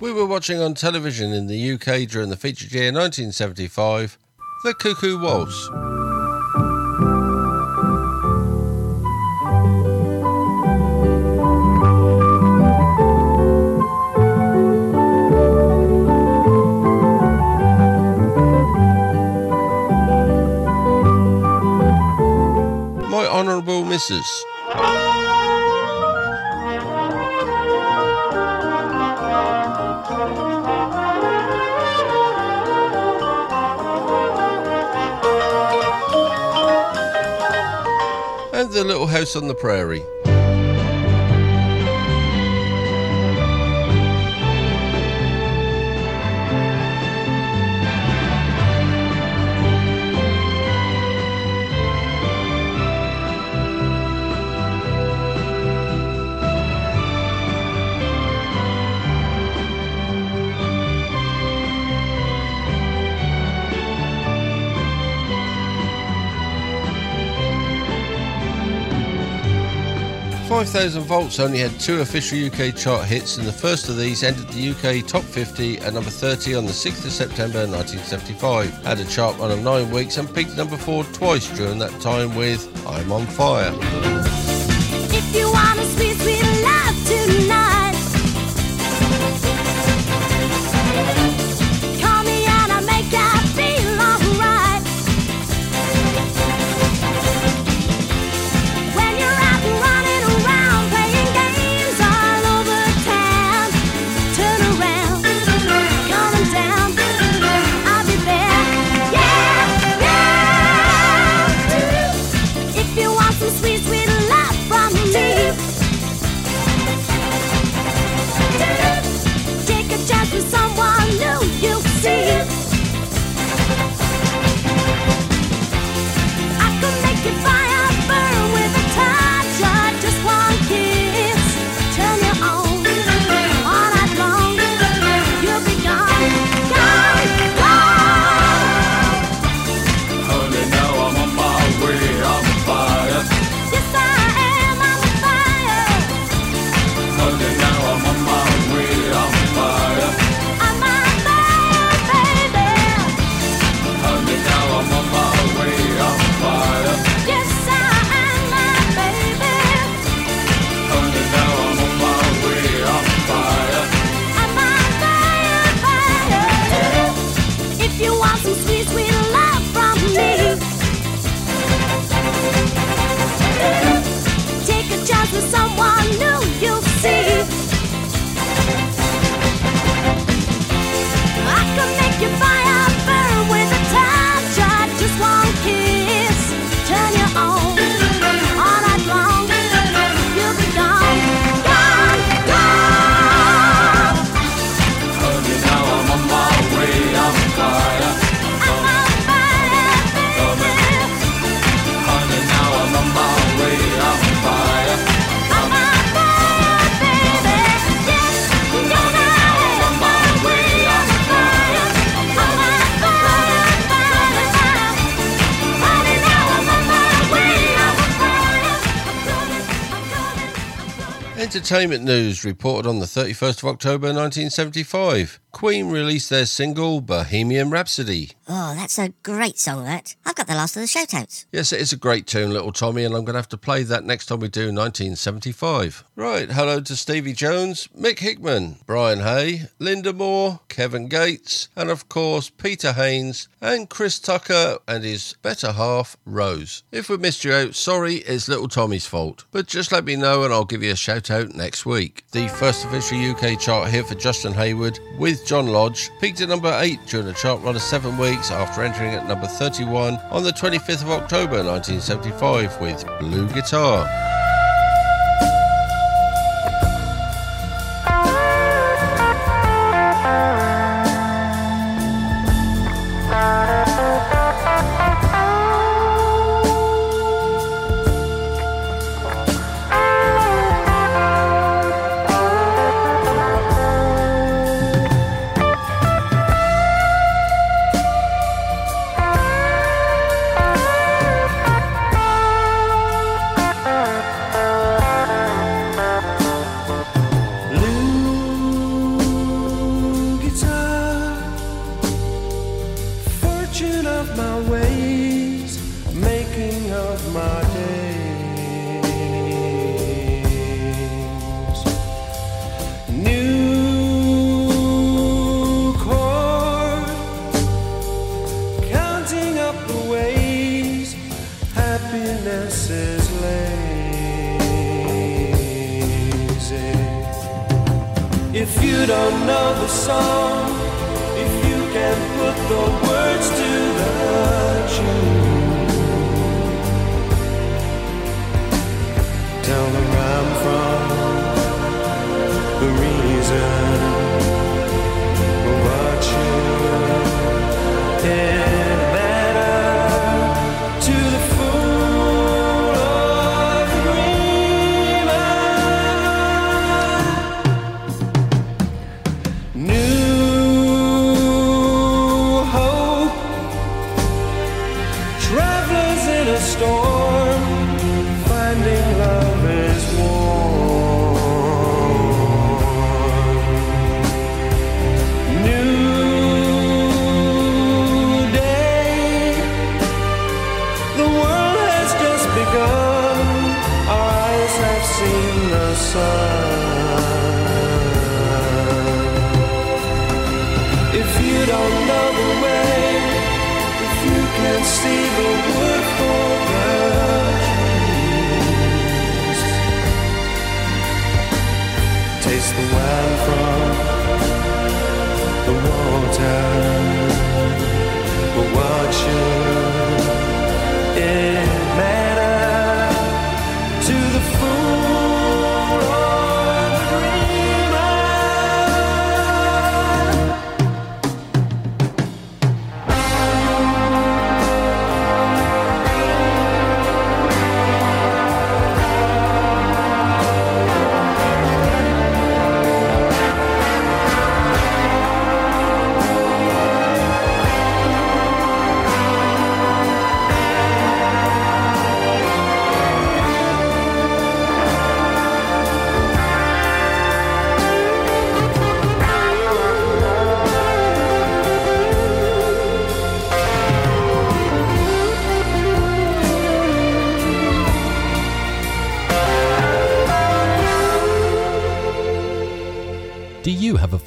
We were watching on television in the UK during the featured year 1975 The Cuckoo Waltz. My Kisses. And the little house on the prairie. Five Thousand Volts only had two official UK chart hits, and the first of these entered the UK top 50 at number 30 on the 6th of September 1975. Had a chart run of nine weeks and peaked number four twice during that time with I'm on Fire. Entertainment news reported on the 31st of October 1975. Queen released their single Bohemian Rhapsody. Oh, that's a great song, that. I've got the last of the shoutouts. Yes, it is a great tune, little Tommy, and I'm going to have to play that next time we do 1975. Right, hello to Stevie Jones, Mick Hickman, Brian Hay, Linda Moore, Kevin Gates, and of course Peter Haynes and Chris Tucker and his better half, Rose. If we missed you out, sorry, it's little Tommy's fault. But just let me know and I'll give you a shout out next week. The first official UK chart hit for Justin Hayward with John Lodge peaked at number 8 during a chart run of 7 weeks after entering at number 31 on the 25th of October 1975 with Blue Guitar.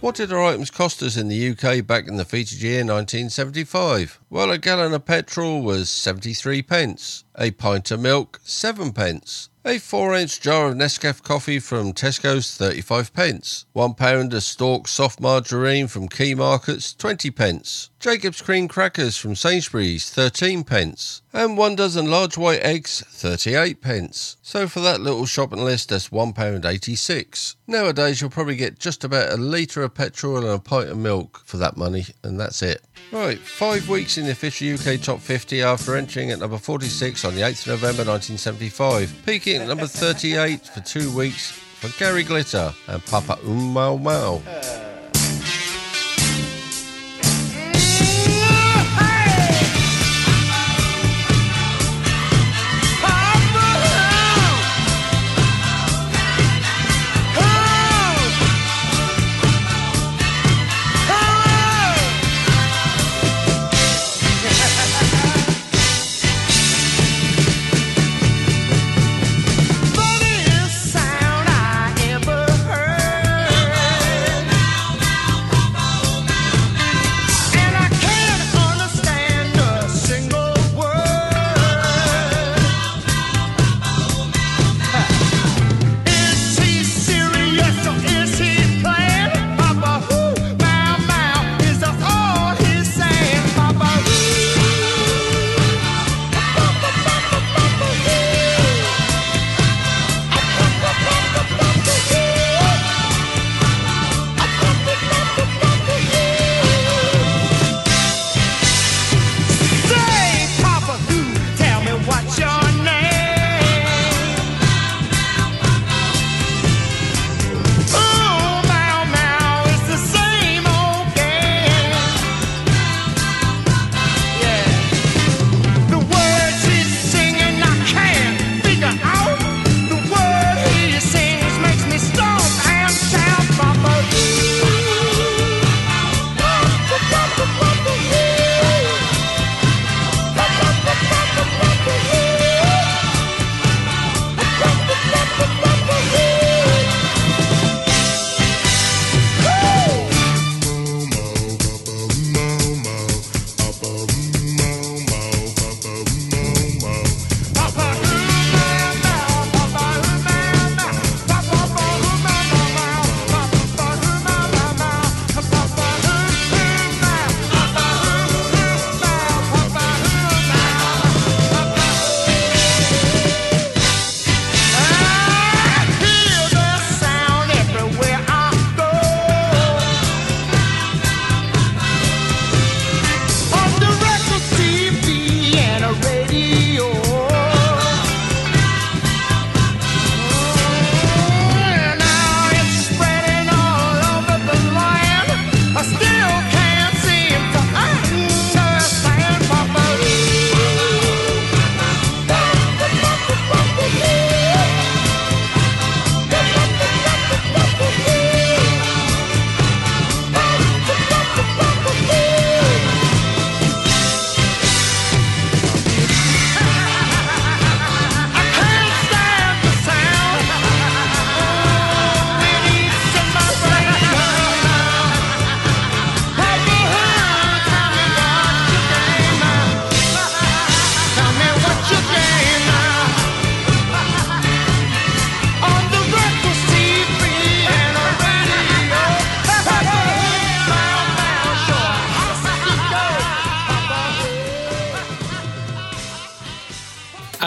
What did our items cost us in the UK back in the featured year 1975? Well, a gallon of petrol was 73 pence, a pint of milk 7 pence, a 4 inch jar of Nescafe coffee from Tesco's 35 pence, 1 pound of Stork soft margarine from Key Markets 20 pence, Jacob's cream crackers from Sainsbury's 13 pence, and 1 dozen large white eggs 38 pence. So for that little shopping list that's one pound 86. Nowadays you'll probably get just about a litre of petrol and a pint of milk for that money and that's it. Right, five weeks in the official UK Top 50 after entering at number 46 on the 8th of November 1975, peaking at number 38 for two weeks for Gary Glitter and Papa Um Mau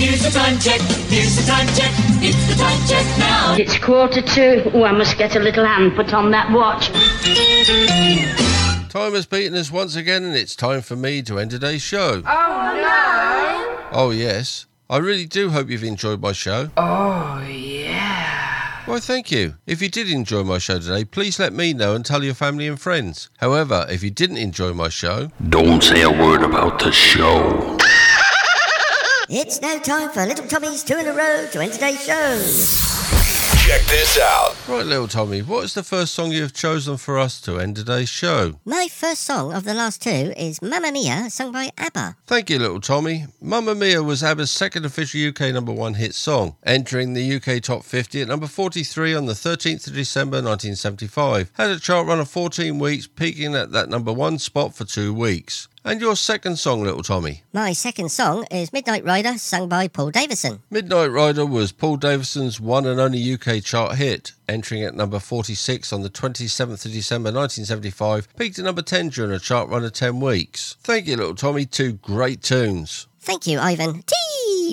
Here's the time check. Here's the time check. It's the time check now. It's quarter to. Oh, I must get a little hand put on that watch. Time has beaten us once again, and it's time for me to end today's show. Oh no! Oh, yes. I really do hope you've enjoyed my show. Oh yeah! Well, thank you. If you did enjoy my show today, please let me know and tell your family and friends. However, if you didn't enjoy my show, Don't say a word about the show. It's now time for Little Tommy's two in a row to end today's show. check this out. Right, little Tommy, what is the first song you have chosen for us to end today's show? My first song of the last two is Mamma Mia, sung by ABBA. Thank you, little Tommy. Mamma Mia was ABBA's second official UK number one hit song, entering the UK top 50 at number 43 on the 13th of December 1975. Had a chart run of 14 weeks, peaking at that number one spot for two weeks. And your second song, little Tommy? My second song is Midnight Rider, sung by Paul Davidson. Midnight Rider was Paul Davidson's one and only UK chart hit, entering at number 46 on the 27th of December 1975, peaked at number 10 during a chart run of 10 weeks. Thank you, little Tommy. Two great tunes. Thank you, Ivan. T.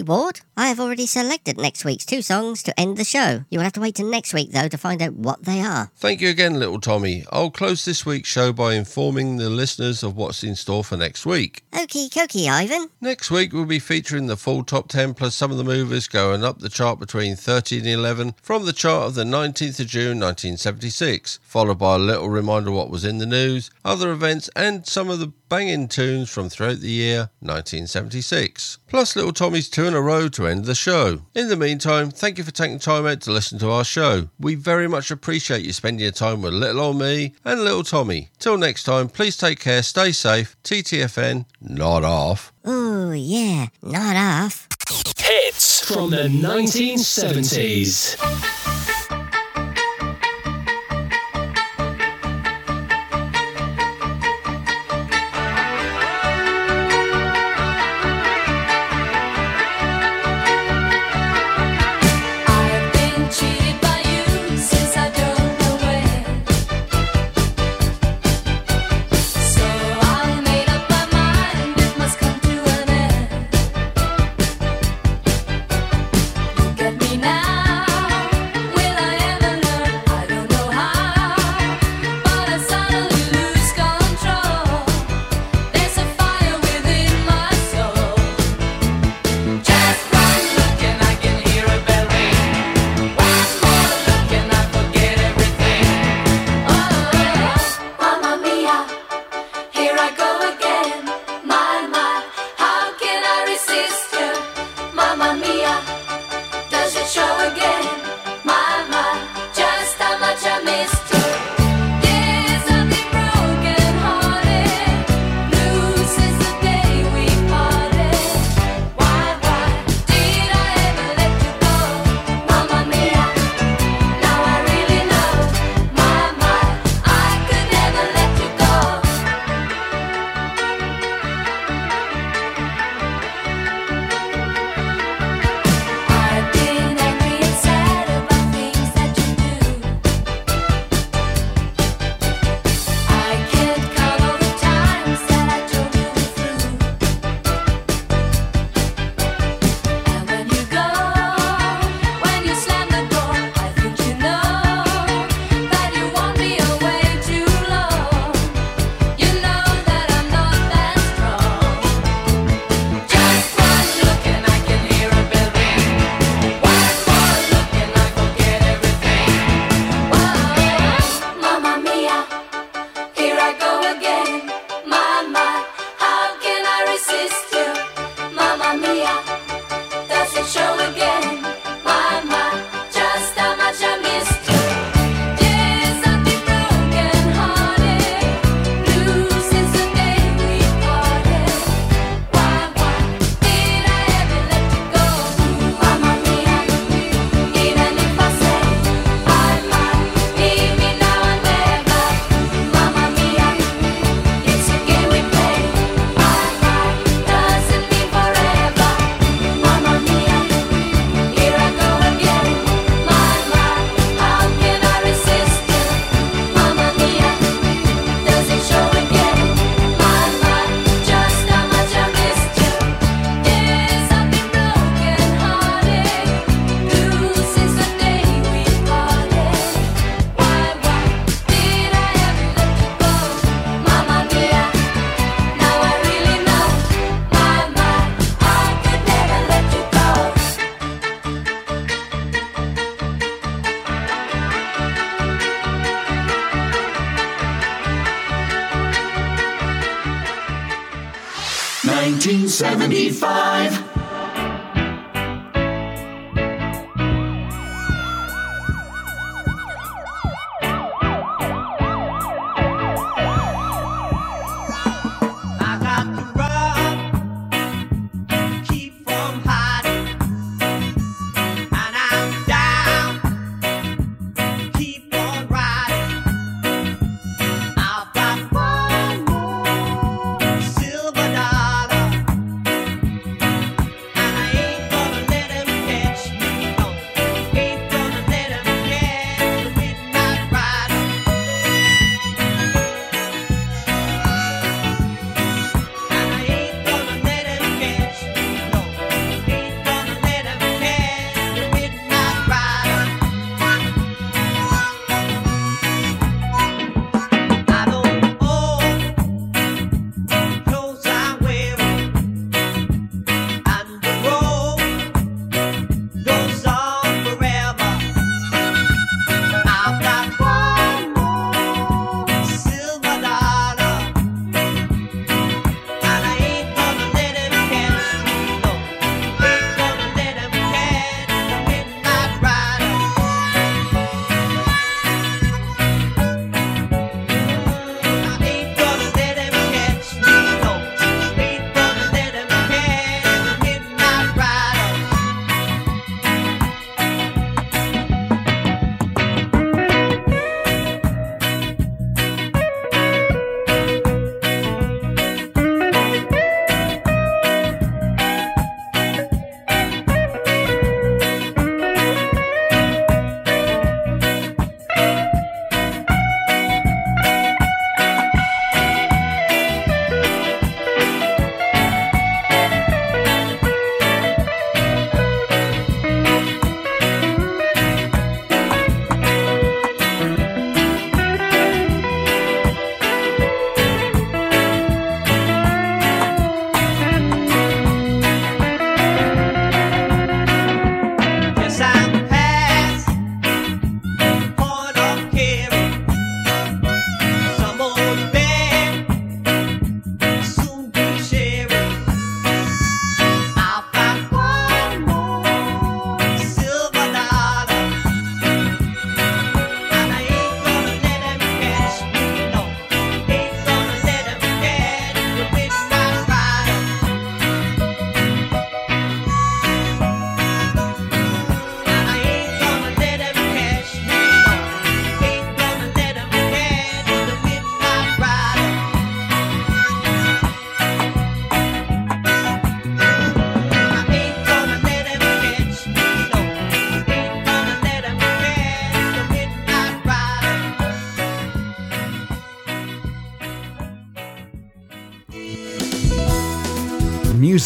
Ward. I have already selected next week's two songs to end the show. You will have to wait till next week, though, to find out what they are. Thank you again, little Tommy. I'll close this week's show by informing the listeners of what's in store for next week. Okie dokie, Ivan. Next week, we'll be featuring the full top 10 plus some of the movers going up the chart between 13 and 11 from the chart of the 19th of June 1976, followed by a little reminder of what was in the news, other events, and some of the banging tunes from throughout the year 1976. Plus, little Tommy's two in a row to end the show. In the meantime, thank you for taking time out to listen to our show. We very much appreciate you spending your time with little old me and little Tommy. Till next time, please take care, stay safe. TTFN, not off. Oh, yeah, not off. Hits from the 1970s. 75.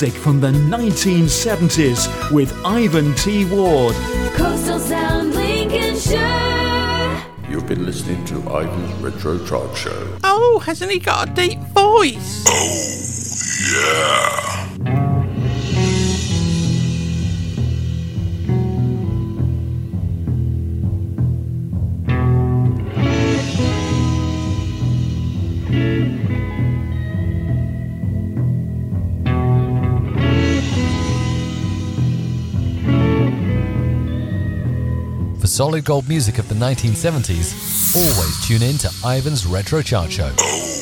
music from the 1970s with Ivan T. Ward. Coastal Sound Lincolnshire. You've been listening to Ivan's Retro Tribe Show. Oh, hasn't he got a deep voice? Oh, yeah. solid gold music of the 1970s, always tune in to Ivan's Retro Chart Show.